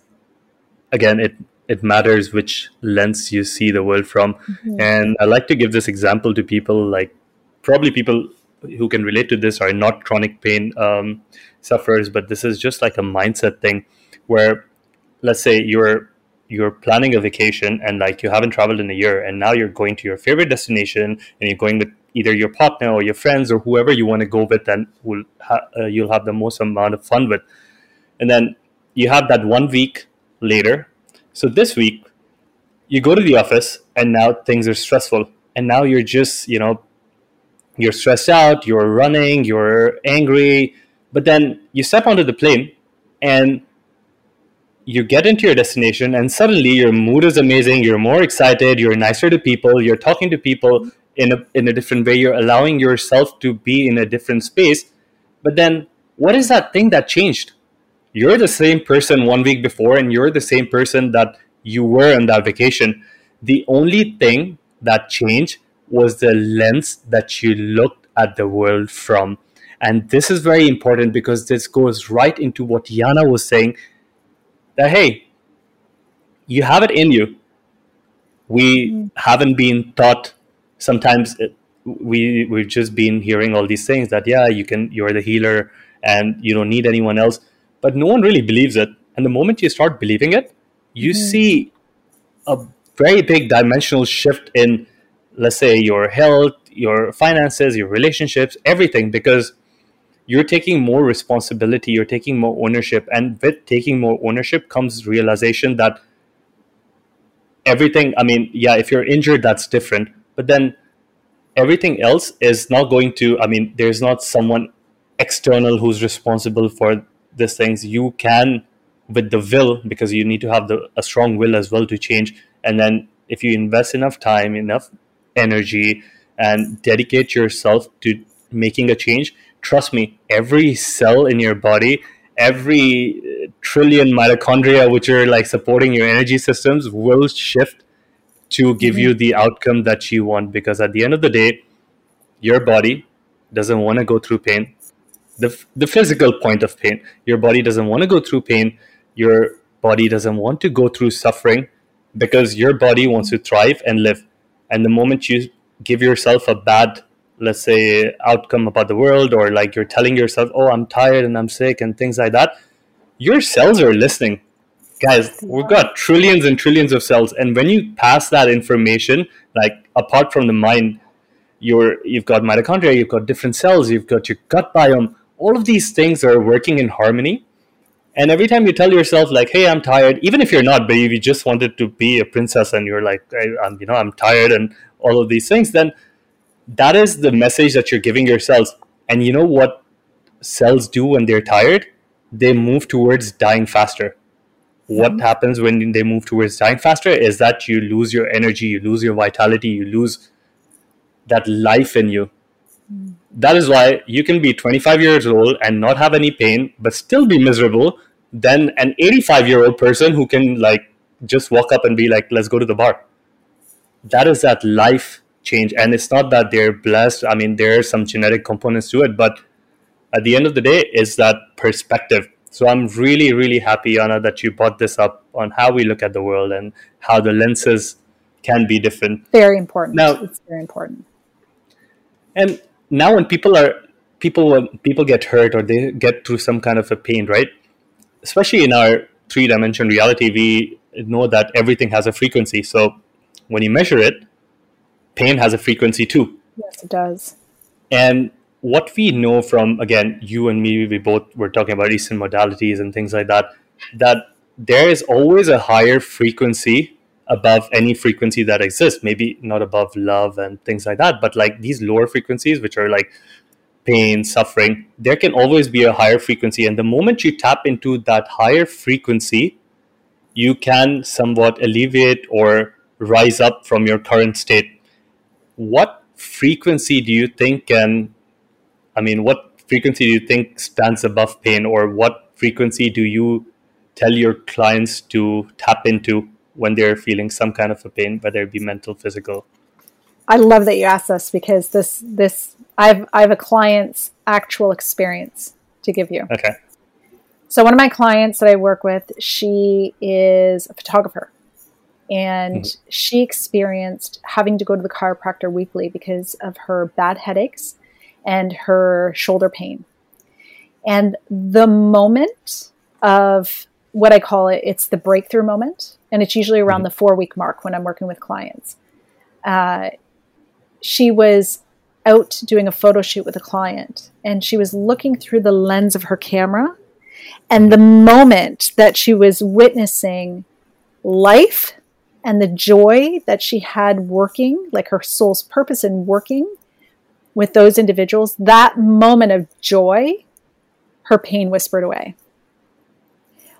again it it matters which lens you see the world from, mm-hmm. and I like to give this example to people like probably people who can relate to this are not chronic pain um, sufferers, but this is just like a mindset thing where, let's say you're you're planning a vacation and like you haven't traveled in a year, and now you're going to your favorite destination and you're going with either your partner or your friends or whoever you want to go with, and will ha- uh, you'll have the most amount of fun with, and then you have that one week later. So this week, you go to the office and now things are stressful, and now you're just you know you're stressed out, you're running, you're angry, but then you step onto the plane and you get into your destination and suddenly your mood is amazing, you're more excited, you're nicer to people, you're talking to people in a in a different way, you're allowing yourself to be in a different space. But then what is that thing that changed? You're the same person one week before and you're the same person that you were on that vacation. The only thing that changed was the lens that you looked at the world from. And this is very important because this goes right into what Yana was saying that, hey, you have it in you. We mm. haven't been taught. Sometimes it, we we've just been hearing all these things that yeah, you can you're the healer and you don't need anyone else, but no one really believes it. And the moment you start believing it, you mm. see a very big dimensional shift in, let's say, your health, your finances, your relationships, everything, because you're taking more responsibility, you're taking more ownership, and with taking more ownership comes realization that everything. I mean, yeah, if you're injured, that's different, but then everything else is not going to. I mean, there's not someone external who's responsible for these things. You can, with the will, because you need to have the a strong will as well to change. And then if you invest enough time, enough energy, and dedicate yourself to making a change, trust me, every cell in your body, every uh, trillion mitochondria which are like supporting your energy systems will shift to give mm-hmm. you the outcome that you want because at the end of the day your body doesn't want to go through pain. The, the physical point of pain your body doesn't want to go through pain. Your body doesn't want to go through suffering because your body wants to thrive and live and the moment you give yourself a bad let's say outcome about the world or like you're telling yourself oh i'm tired and i'm sick and things like that your cells are listening. Guys we've got trillions and trillions of cells and when you pass that information like apart from the mind you're you've got mitochondria you've got different cells you've got your gut biome all of these things are working in harmony and every time you tell yourself like hey i'm tired even if you're not but if you just wanted to be a princess and you're like I, am you know i'm tired and all of these things then that is the message that you're giving yourselves. And you know what cells do when they're tired? They move towards dying faster. What mm-hmm. happens when they move towards dying faster is that you lose your energy, you lose your vitality, you lose that life in you. That is why you can be 25 years old and not have any pain, but still be miserable, than an 85 year old person who can like just walk up and be like, let's go to the bar. That is that life change and it's not that they're blessed. I mean there are some genetic components to it but at the end of the day is that perspective. So i'm really really happy Yana that you brought this up on how we look at the world and how the lenses can be different. Very important. Now it's very important. And now when people are people when people get hurt or they get through some kind of a pain right especially in our three dimension reality we know that everything has a frequency so when you measure it pain has a frequency too. Yes, it does. And what we know from again, you and me, we both were talking about Eastern modalities and things like that, that there is always a higher frequency above any frequency that exists. Maybe not above love and things like that, but like these lower frequencies, which are like pain, suffering, there can always be a higher frequency. And the moment you tap into that higher frequency, you can somewhat alleviate or rise up from your current state what frequency do you think can i mean what frequency do you think stands above pain or what frequency do you tell your clients to tap into when they're feeling some kind of a pain whether it be mental physical i love that you asked this because this this i've i have a client's actual experience to give you okay so one of my clients that i work with she is a photographer and mm-hmm. she experienced having to go to the chiropractor weekly because of her bad headaches and her shoulder pain. And the moment of what I call it, it's the breakthrough moment, and it's usually around mm-hmm. the four week mark when I'm working with clients. Uh, she was out doing a photo shoot with a client, and she was looking through the lens of her camera. And the moment that she was witnessing life and the joy that she had working, like her soul's purpose in working with those individuals, that moment of joy, her pain whispered away.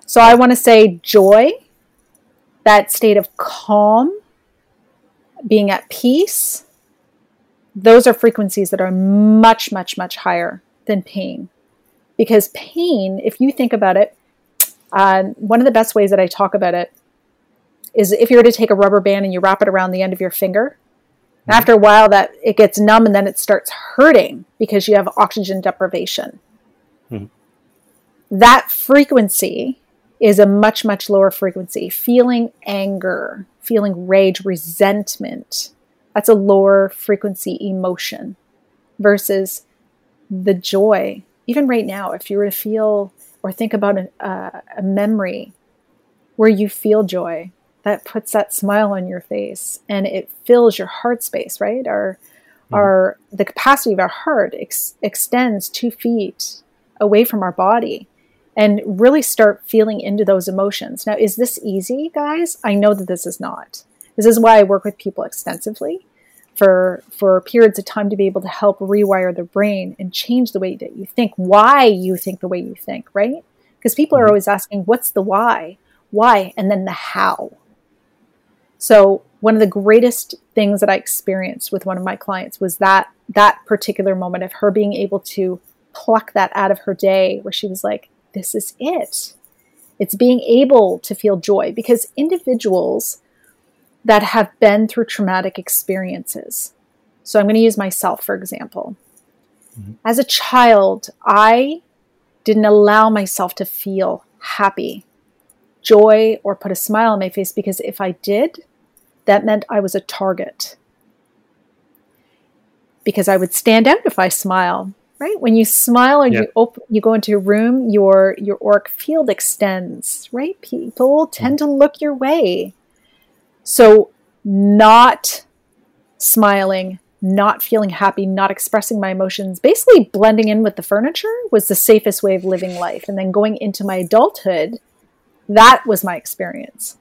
So I want to say joy, that state of calm, being at peace, those are frequencies that are much, much, much higher than pain. Because pain, if you think about it, uh, one of the best ways that I talk about it is if you were to take a rubber band and you wrap it around the end of your finger, mm-hmm. after a while that it gets numb and then it starts hurting because you have oxygen deprivation. Mm-hmm. That frequency is a much, much lower frequency. Feeling anger, feeling rage, resentment, that's a lower frequency emotion versus the joy. Even right now, if you were to feel or think about a, uh, a memory where you feel joy, that puts that smile on your face and it fills your heart space, right? Our, mm-hmm. our, the capacity of our heart ex- extends two feet away from our body and really start feeling into those emotions. Now, is this easy, guys? I know that this is not. This is why I work with people extensively for for periods of time to be able to help rewire the brain and change the way that you think, why you think the way you think, right? Because people are mm-hmm. always asking, what's the why? Why? And then the how. So one of the greatest things that I experienced with one of my clients was that that particular moment of her being able to pluck that out of her day where she was like, this is it. It's being able to feel joy because individuals that have been through traumatic experiences. So I'm going to use myself, for example. Mm-hmm. As a child, I didn't allow myself to feel happy, joy, or put a smile on my face because if I did, that meant I was a target. Because I would stand out if I smile right? When you smile or yeah. you open, you go into a room, your your auric field extends, right? People tend to look your way. So, not smiling, not feeling happy, not expressing my emotions, basically blending in with the furniture was the safest way of living life. And then going into my adulthood, that was my experience.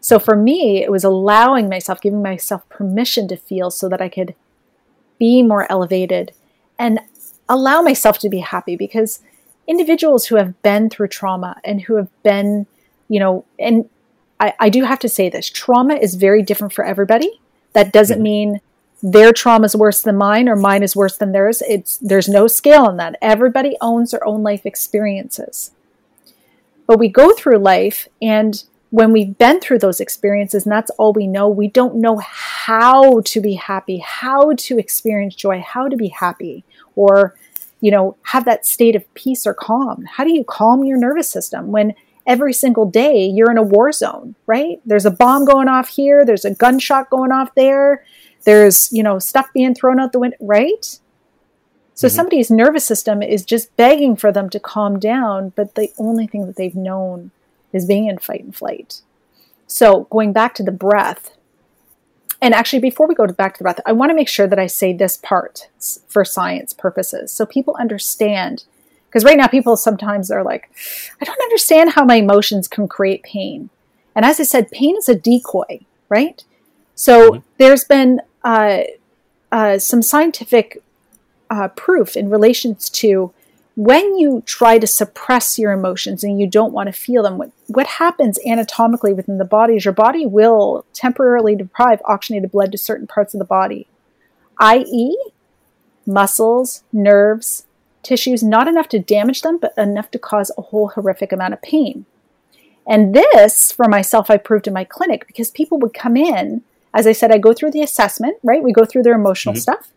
So for me, it was allowing myself, giving myself permission to feel so that I could be more elevated and allow myself to be happy because individuals who have been through trauma and who have been, you know, and I, I do have to say this trauma is very different for everybody. That doesn't mm-hmm. mean their trauma is worse than mine or mine is worse than theirs. It's there's no scale in that. Everybody owns their own life experiences. But we go through life and when we've been through those experiences and that's all we know, we don't know how to be happy, how to experience joy, how to be happy or you know have that state of peace or calm. How do you calm your nervous system when every single day you're in a war zone right? There's a bomb going off here. There's a gunshot going off there. There's you know stuff being thrown out the window right? So mm-hmm. somebody's nervous system is just begging for them to calm down but the only thing that they've known is being in fight and flight. So going back to the breath and actually, before we go back to the breath, I want to make sure that I say this part for science purposes so people understand. Because right now, people sometimes are like, I don't understand how my emotions can create pain. And as I said, pain is a decoy, right? So mm-hmm. there's been uh, uh, some scientific uh, proof in relations to when you try to suppress your emotions and you don't want to feel them, what, what happens anatomically within the body is your body will temporarily deprive oxygenated blood to certain parts of the body, i.e., muscles, nerves, tissues, not enough to damage them, but enough to cause a whole horrific amount of pain. And this, for myself, I proved in my clinic because people would come in. As I said, I go through the assessment, right? We go through their emotional mm-hmm. stuff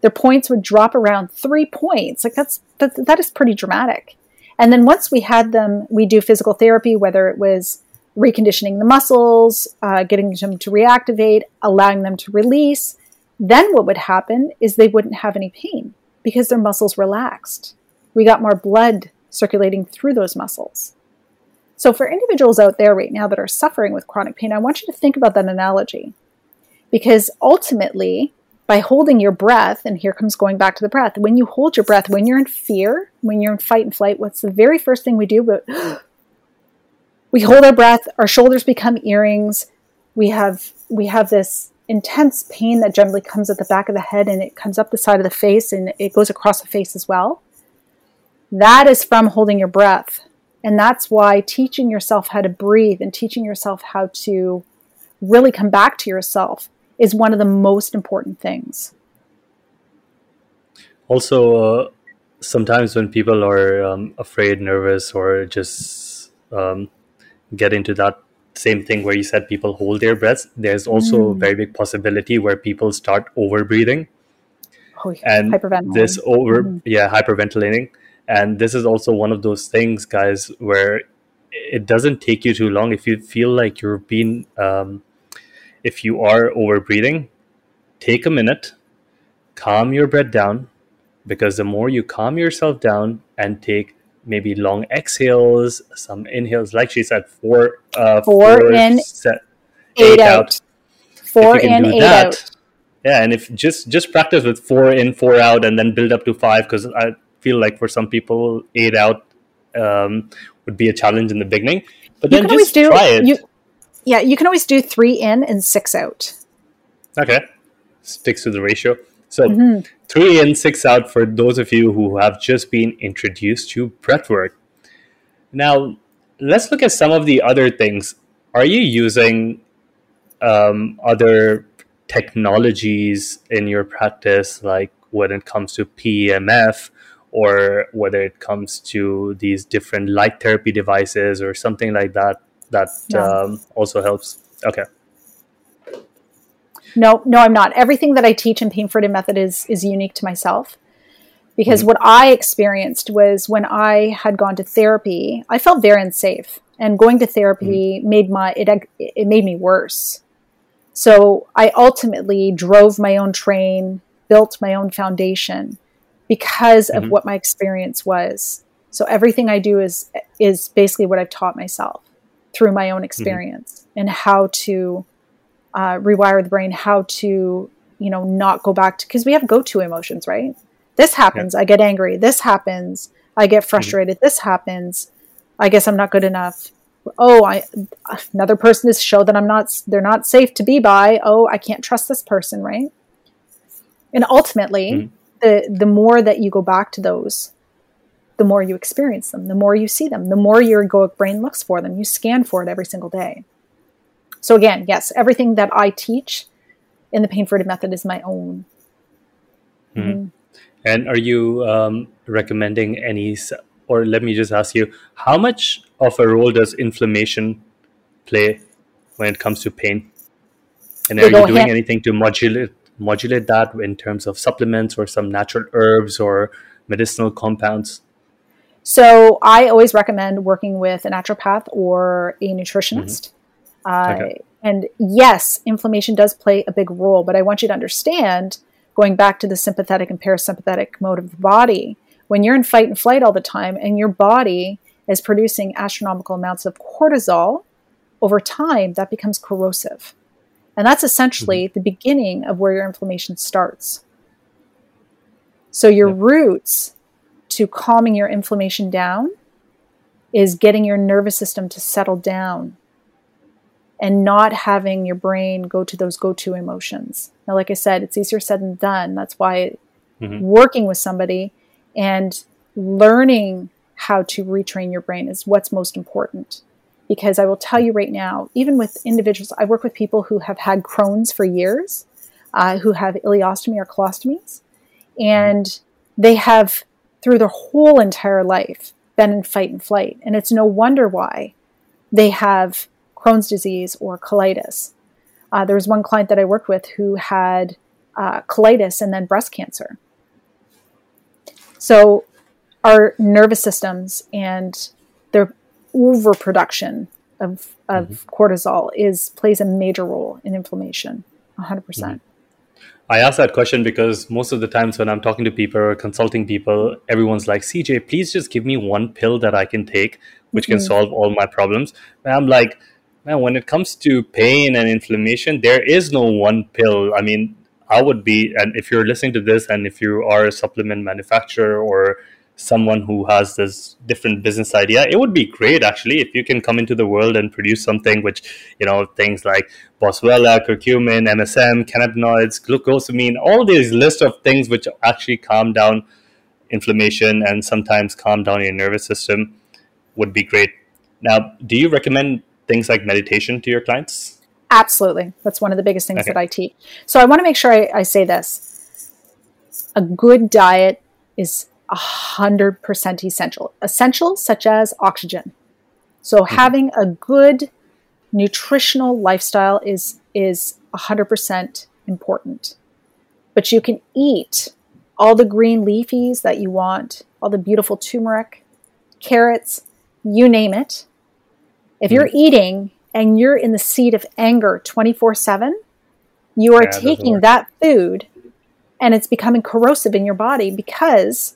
their points would drop around three points. Like that's that, that is pretty dramatic. And then once we had them, we do physical therapy, whether it was reconditioning the muscles, uh, getting them to reactivate, allowing them to release. Then what would happen is they wouldn't have any pain because their muscles relaxed. We got more blood circulating through those muscles. So, for individuals out there right now that are suffering with chronic pain, I want you to think about that analogy because ultimately, by holding your breath, and here comes going back to the breath. When you hold your breath, when you're in fear, when you're in fight and flight, what's the very first thing we do? But we hold our breath, our shoulders become earrings. We have we have this intense pain that generally comes at the back of the head and it comes up the side of the face and it goes across the face as well. That is from holding your breath. And that's why teaching yourself how to breathe and teaching yourself how to really come back to yourself is one of the most important things. Also, uh, sometimes when people are um, afraid, nervous, or just um, get into that same thing where you said people hold their breaths, there's also mm. a very big possibility where people start over breathing. Oh, and this over, mm. yeah, hyperventilating. And this is also one of those things, guys, where it doesn't take you too long. If you feel like you're being, um, if you are over breathing, take a minute, calm your breath down, because the more you calm yourself down and take maybe long exhales, some inhales, like she said, four, uh, four, four in, set, eight, eight out. out. Four in, eight that, out. Yeah, and if just just practice with four in, four out, and then build up to five, because I feel like for some people, eight out um, would be a challenge in the beginning. But you then just do, try it. You, yeah, you can always do three in and six out. Okay, sticks to the ratio. So mm-hmm. three in, six out for those of you who have just been introduced to breathwork. Now, let's look at some of the other things. Are you using um, other technologies in your practice, like when it comes to PEMF, or whether it comes to these different light therapy devices or something like that, that um, also helps? Okay. No, no, I'm not. Everything that I teach in pain freedom method is is unique to myself. Because mm-hmm. what I experienced was when I had gone to therapy, I felt very unsafe, and going to therapy mm-hmm. made my it it made me worse. So I ultimately drove my own train, built my own foundation because mm-hmm. of what my experience was. So everything I do is is basically what I've taught myself through my own mm-hmm. experience and how to uh, rewire the brain how to you know not go back to because we have go-to emotions right this happens yeah. i get angry this happens i get mm-hmm. frustrated mm-hmm. this happens i guess i'm not good enough oh i another person is show that i'm not they're not safe to be by oh i can't trust this person right and ultimately mm-hmm. the the more that you go back to those the more you experience them the more you see them the more your egoic brain looks for them you scan for it every single day so again, yes, everything that I teach in the pain freedom method is my own. Mm-hmm. Mm-hmm. And are you um, recommending any, or let me just ask you, how much of a role does inflammation play when it comes to pain? And are you doing hand- anything to modulate modulate that in terms of supplements or some natural herbs or medicinal compounds? So I always recommend working with a naturopath or a nutritionist. Mm-hmm. Uh, okay. And yes, inflammation does play a big role, but I want you to understand, going back to the sympathetic and parasympathetic mode of the body, when you're in fight and flight all the time and your body is producing astronomical amounts of cortisol, over time that becomes corrosive. And that's essentially mm-hmm. the beginning of where your inflammation starts. So, your yeah. roots to calming your inflammation down is getting your nervous system to settle down and not having your brain go to those go to emotions. Now, like I said, it's easier said than done. That's why mm-hmm. working with somebody and learning how to retrain your brain is what's most important. Because I will tell you right now, even with individuals, I work with people who have had Crohn's for years, uh, who have ileostomy or colostomies, and they have, through their whole entire life, been in fight and flight. And it's no wonder why they have Crohn's disease or colitis. Uh, there was one client that I worked with who had uh, colitis and then breast cancer. So, our nervous systems and their overproduction of, of mm-hmm. cortisol is plays a major role in inflammation. 100%. percent I ask that question because most of the times when I'm talking to people or consulting people, everyone's like, CJ, please just give me one pill that I can take, which mm-hmm. can solve all my problems. And I'm like, man, when it comes to pain and inflammation, there is no one pill. I mean, I would be, and if you're listening to this, and if you are a supplement manufacturer or someone who has this different business idea, it would be great actually if you can come into the world and produce something which, you know, things like boswellia, uh, curcumin, MSM, cannabinoids, glucosamine, all these list of things which actually calm down inflammation and sometimes calm down your nervous system would be great. Now, do you recommend things like meditation to your clients? Absolutely. That's one of the biggest things okay. that I teach. So I want to make sure I, I say this. A good diet is 100% essential. Essential, such as oxygen. So mm-hmm. having a good nutritional lifestyle is, is 100% important. But you can eat all the green leafies that you want, all the beautiful turmeric, carrots, you name it, If you're eating and you're in the seat of anger 24 7, you are Yeah, taking that food and it's becoming corrosive in your body because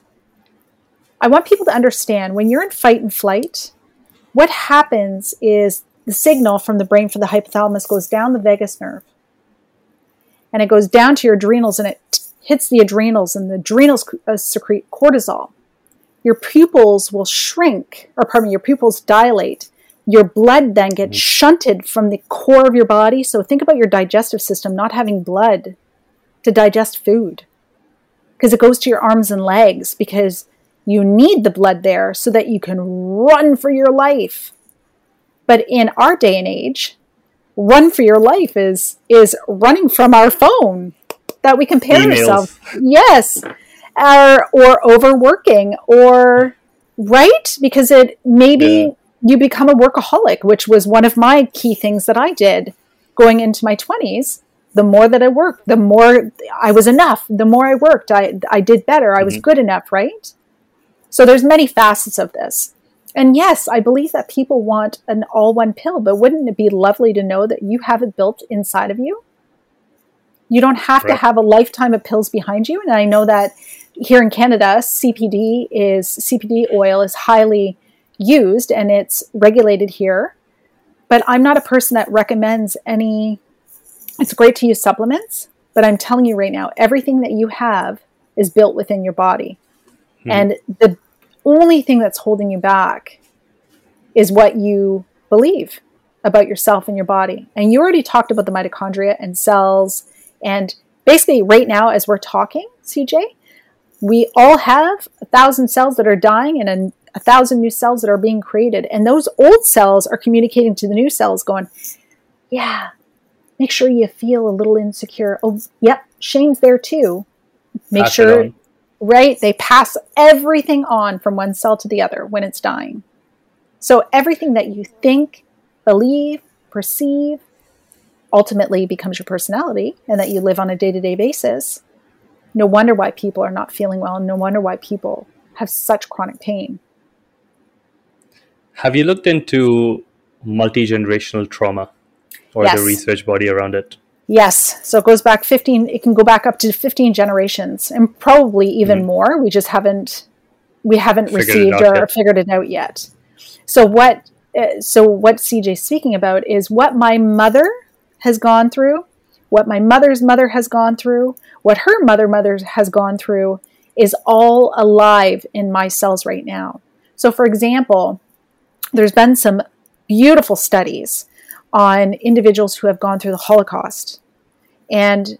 I want people to understand when you're in fight and flight, what happens is the signal from the brain from the hypothalamus goes down the vagus nerve and it goes down to your adrenals and it t- hits the adrenals and the adrenals uh, secrete cortisol. Your pupils will shrink, or pardon me, your pupils dilate. Your blood then gets shunted from the core of your body. So think about your digestive system not having blood to digest food because it goes to your arms and legs because you need the blood there so that you can run for your life. But in our day and age, run for your life is is running from our phone that we compare Emails. ourselves. Yes. Or or overworking or right? Because it maybe Yeah. you become a workaholic, which was one of my key things that I did going into my 20s. The more that I worked, the more I was enough. The more I worked, I, I did better. I was Mhm. good enough, right? So there's many facets of this. And yes, I believe that people want an all one pill, but wouldn't it be lovely to know that you have it built inside of you? You don't have to have a lifetime of pills behind you. And I know that here in Canada, CBD is CBD oil is highly used and it's regulated here. But I'm not a person that recommends any it's great to use supplements, but I'm telling you right now, everything that you have is built within your body. Hmm. And the only thing that's holding you back is what you believe about yourself and your body. And you already talked about the mitochondria and cells. And basically, right now, as we're talking, CJ, we all have a thousand cells that are dying and a, a thousand new cells that are being created. And those old cells are communicating to the new cells, going, Yeah, make sure you feel a little insecure. Oh, yep, Shane's there too. Make Pass sure. Right? They pass everything on from one cell to the other when it's dying. So everything that you think, believe, perceive ultimately becomes your personality and that you live on a day to day basis. No wonder why people are not feeling well, and no wonder why people have such chronic pain. Have you looked into multi generational trauma or Yes. the research body around it? Yes, so it goes back 15, it can go back up to 15 generations and probably even more. We just haven't we haven't Figured received or yet. figured it out yet. So what uh, so what CJ's speaking about is what my mother has gone through, what my mother's mother has gone through, what her mother mother has gone through is all alive in my cells right now. So for example, there's been some beautiful studies on individuals who have gone through the Holocaust and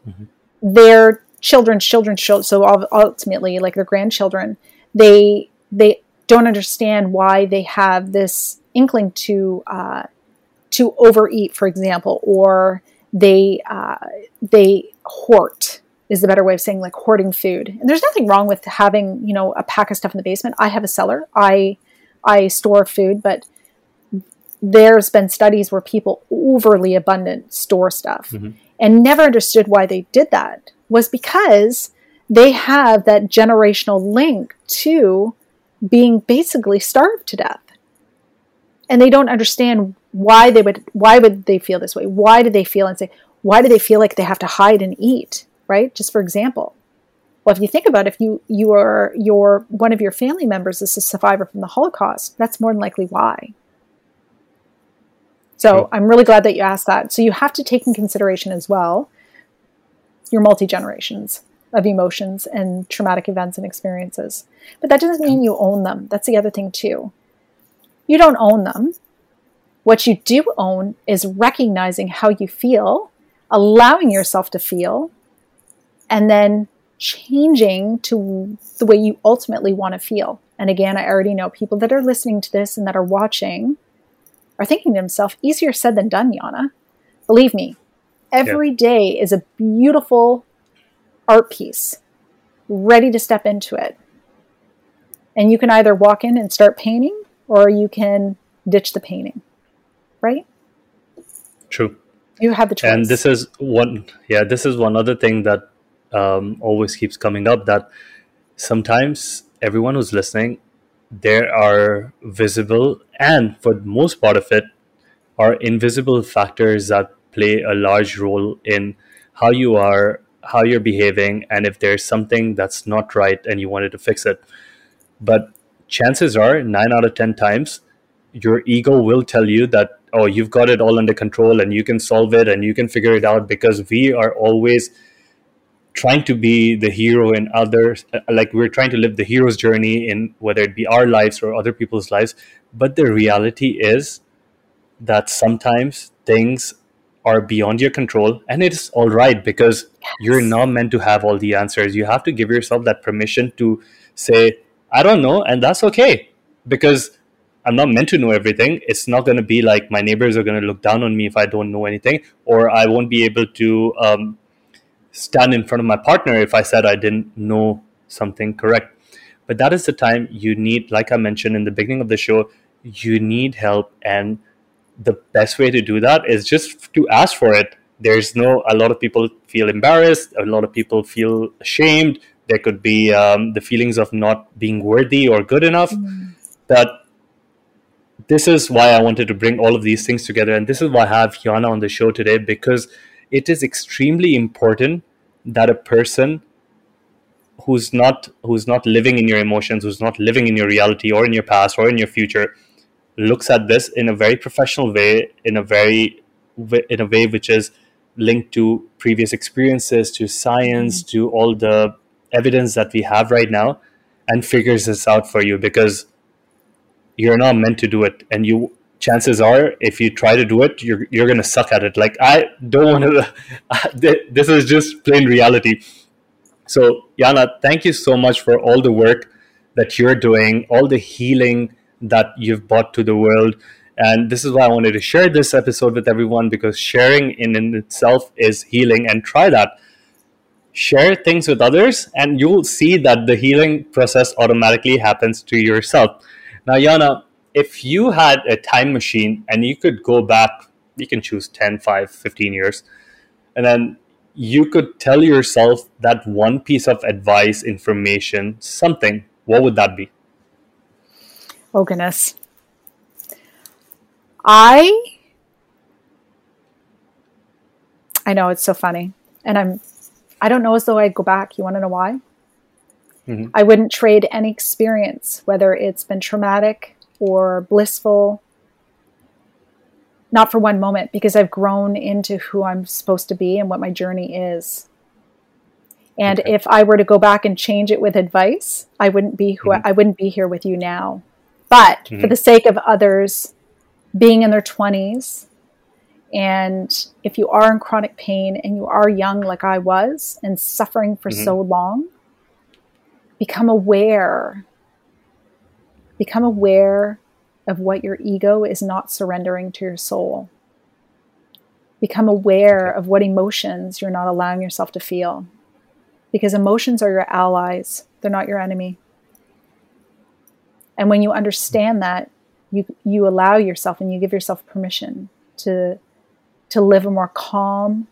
their children's children's children. So ultimately, like their grandchildren, they they don't understand why they have this inkling to uh, to overeat, for example, or they uh, they hoard is the better way of saying like hoarding food. And there's nothing wrong with having you know a pack of stuff in the basement. I have a cellar. I I store food, but there's been studies where people overly abundant store stuff mm-hmm. and never understood why they did that was because they have that generational link to being basically starved to death. And they don't understand why they would why would they feel this way? Why do they feel and say why do they feel like they have to hide and eat right? Just for example well if you think about it, if you you are your one of your family members is a survivor from the holocaust that's more than likely why so Cool. i'm really glad that you asked that. So you have to take in consideration as well your multi generations of emotions and traumatic events and experiences. But that doesn't mean you own them. That's the other thing too. You don't own them. What you do own is recognizing how you feel, allowing yourself to feel, and then changing to the way you ultimately want to feel. And again, I already know people that are listening to this and that are watching are thinking to themselves, easier said than done, Yana. Believe me, every day is a beautiful art piece, ready to step into it. And you can either walk in and start painting, or you can ditch the painting right? True. You have the choice. and this is one yeah this is one other thing that um, always keeps coming up that sometimes everyone who's listening there are visible and for the most part of it are invisible factors that play a large role in how you are, how you're behaving, and if there's something that's not right and you wanted to fix it. But chances are, nine out of 10 times, your ego will tell you that, oh, you've got it all under control and you can solve it and you can figure it out because we are always trying to be the hero in others like we're trying to live the hero's journey in whether it be our lives or other people's lives. But the reality is that sometimes things are beyond your control and it's all right because yes. you're not meant to have all the answers. You have to give yourself that permission to say i don't know and that's okay because i'm not meant to know everything. It's not going to be like my neighbors are going to look down on me if i don't know anything or i won't be able to um, stand in front of my partner if i said i didn't know something correct but that is the time you need like i mentioned in the beginning of the show you need help and the best way to do that is just to ask for it. There's no, a lot of people feel embarrassed, a lot of people feel ashamed. There could be um, the feelings of not being worthy or good enough. Mm. That this is why I wanted to bring all of these things together. And this is why I have Yana on the show today because it is extremely important that a person who's not who's not living in your emotions who's not living in your reality or in your past or in your future looks at this in a very professional way, in a very in a way which is linked to previous experiences, to science, mm-hmm. to all the evidence that we have right now, and figures this out for you because you're not meant to do it, and you chances are if you try to do it you're, you're gonna suck at it like i don't want to this is just plain reality so yana thank you so much for all the work that you're doing all the healing that you've brought to the world. And this is why I wanted to share this episode with everyone because sharing in, in itself is healing. And try that. Share things with others, and you'll see that the healing process automatically happens to yourself. Now, Yana, if you had a time machine and you could go back, you can choose 10, 5, 15 years, and then you could tell yourself that one piece of advice, information, something, what would that be? Oh goodness. I I know it's so funny. And I'm I don't know as though I'd go back. You want to know why? Mm-hmm. I wouldn't trade any experience, whether it's been traumatic or blissful, not for one moment, because I've grown into who I'm supposed to be and what my journey is. And okay. if I were to go back and change it with advice, I wouldn't be who mm-hmm. I, I wouldn't be here with you now. But mm-hmm. for the sake of others being in their 20s, and if you are in chronic pain and you are young like I was and suffering for mm-hmm. so long, become aware. Become aware of what your ego is not surrendering to your soul. Become aware of what emotions you're not allowing yourself to feel. Because emotions are your allies, they're not your enemy. And when you understand that, you you allow yourself and you give yourself permission to to live a more calm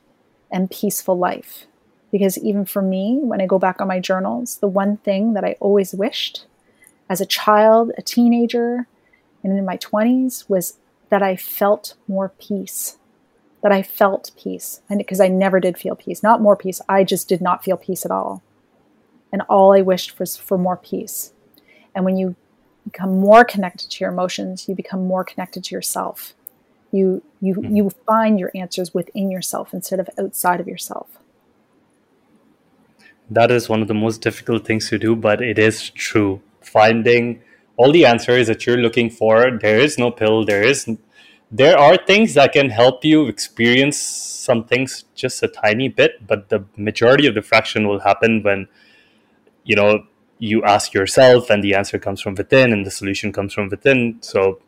and peaceful life. Because even for me, when I go back on my journals, the one thing that I always wished as a child, a teenager, and in my 20s was that I felt more peace. That I felt peace. And because I never did feel peace, not more peace, I just did not feel peace at all. And all I wished was for more peace. And when you become more connected to your emotions, you become more connected to yourself. You you mm-hmm. you find your answers within yourself instead of outside of yourself. That is one of the most difficult things to do, but it is true. Finding all the answers that you're looking for, there is no pill, there is there are things that can help you experience some things just a tiny bit, but the majority of the fraction will happen when you know you ask yourself and the answer comes from within and the solution comes from within. So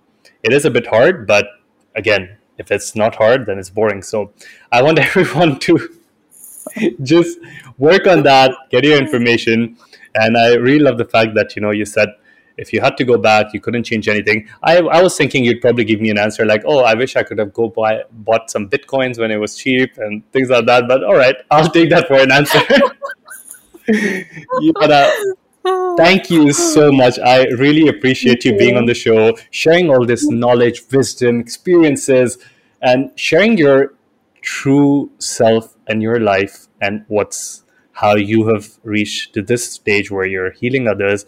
it is a bit hard but again if it's not hard then it's boring. So i want everyone to just work on that get your information and i really love the fact that you know you said if you had to go back you couldn't change anything. I, I was thinking you'd probably give me an answer like oh i wish i could have go buy bought some bitcoins when it was cheap and things like that. But all right i'll take that for an answer. Yeah, uh, Thank you so much. I really appreciate you being on the show, sharing all this knowledge, wisdom, experiences, and sharing your true self and your life and what's how you have reached to this stage where you're healing others.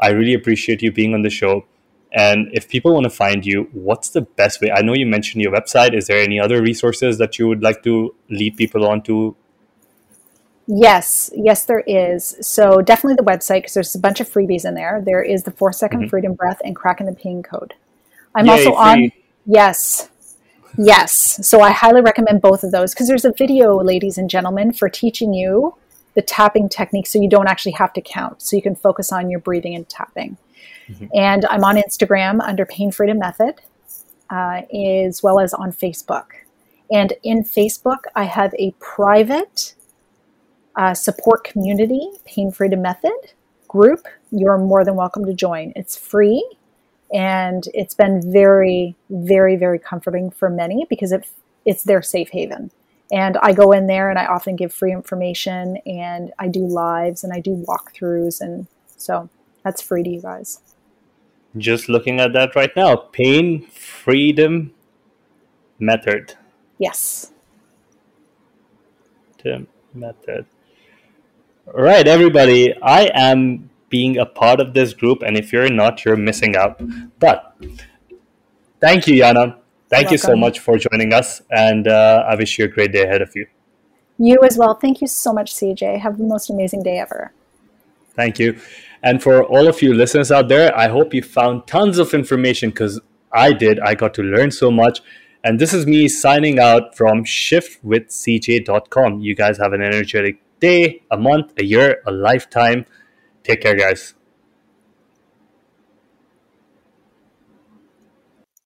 I really appreciate you being on the show. And if people want to find you, what's the best way? I know you mentioned your website. Is there any other resources that you would like to lead people on to Yes, yes, there is. So definitely the website because there's a bunch of freebies in there. There is the four second mm-hmm. freedom breath and cracking the pain code. I'm Yay, also free. on. Yes, yes. So I highly recommend both of those because there's a video, ladies and gentlemen, for teaching you the tapping technique so you don't actually have to count. So you can focus on your breathing and tapping. Mm-hmm. And I'm on Instagram under Pain Freedom Method, uh, as well as on Facebook. And in Facebook, I have a private uh, support community, Pain Freedom Method group, you're more than welcome to join. It's free and it's been very, very, very comforting for many because it, it's their safe haven. And I go in there and I often give free information and I do lives and I do walkthroughs. And so that's free to you guys. Just looking at that right now Pain Freedom Method. Yes. The Method. All right, everybody. I am being a part of this group, and if you're not, you're missing out. But thank you, Yana. Thank you so much for joining us, and uh, I wish you a great day ahead of you. You as well. Thank you so much, CJ. Have the most amazing day ever. Thank you. And for all of you listeners out there, I hope you found tons of information because I did. I got to learn so much. And this is me signing out from shiftwithcj.com. You guys have an energetic day, a month, a year, a lifetime. Take care, guys.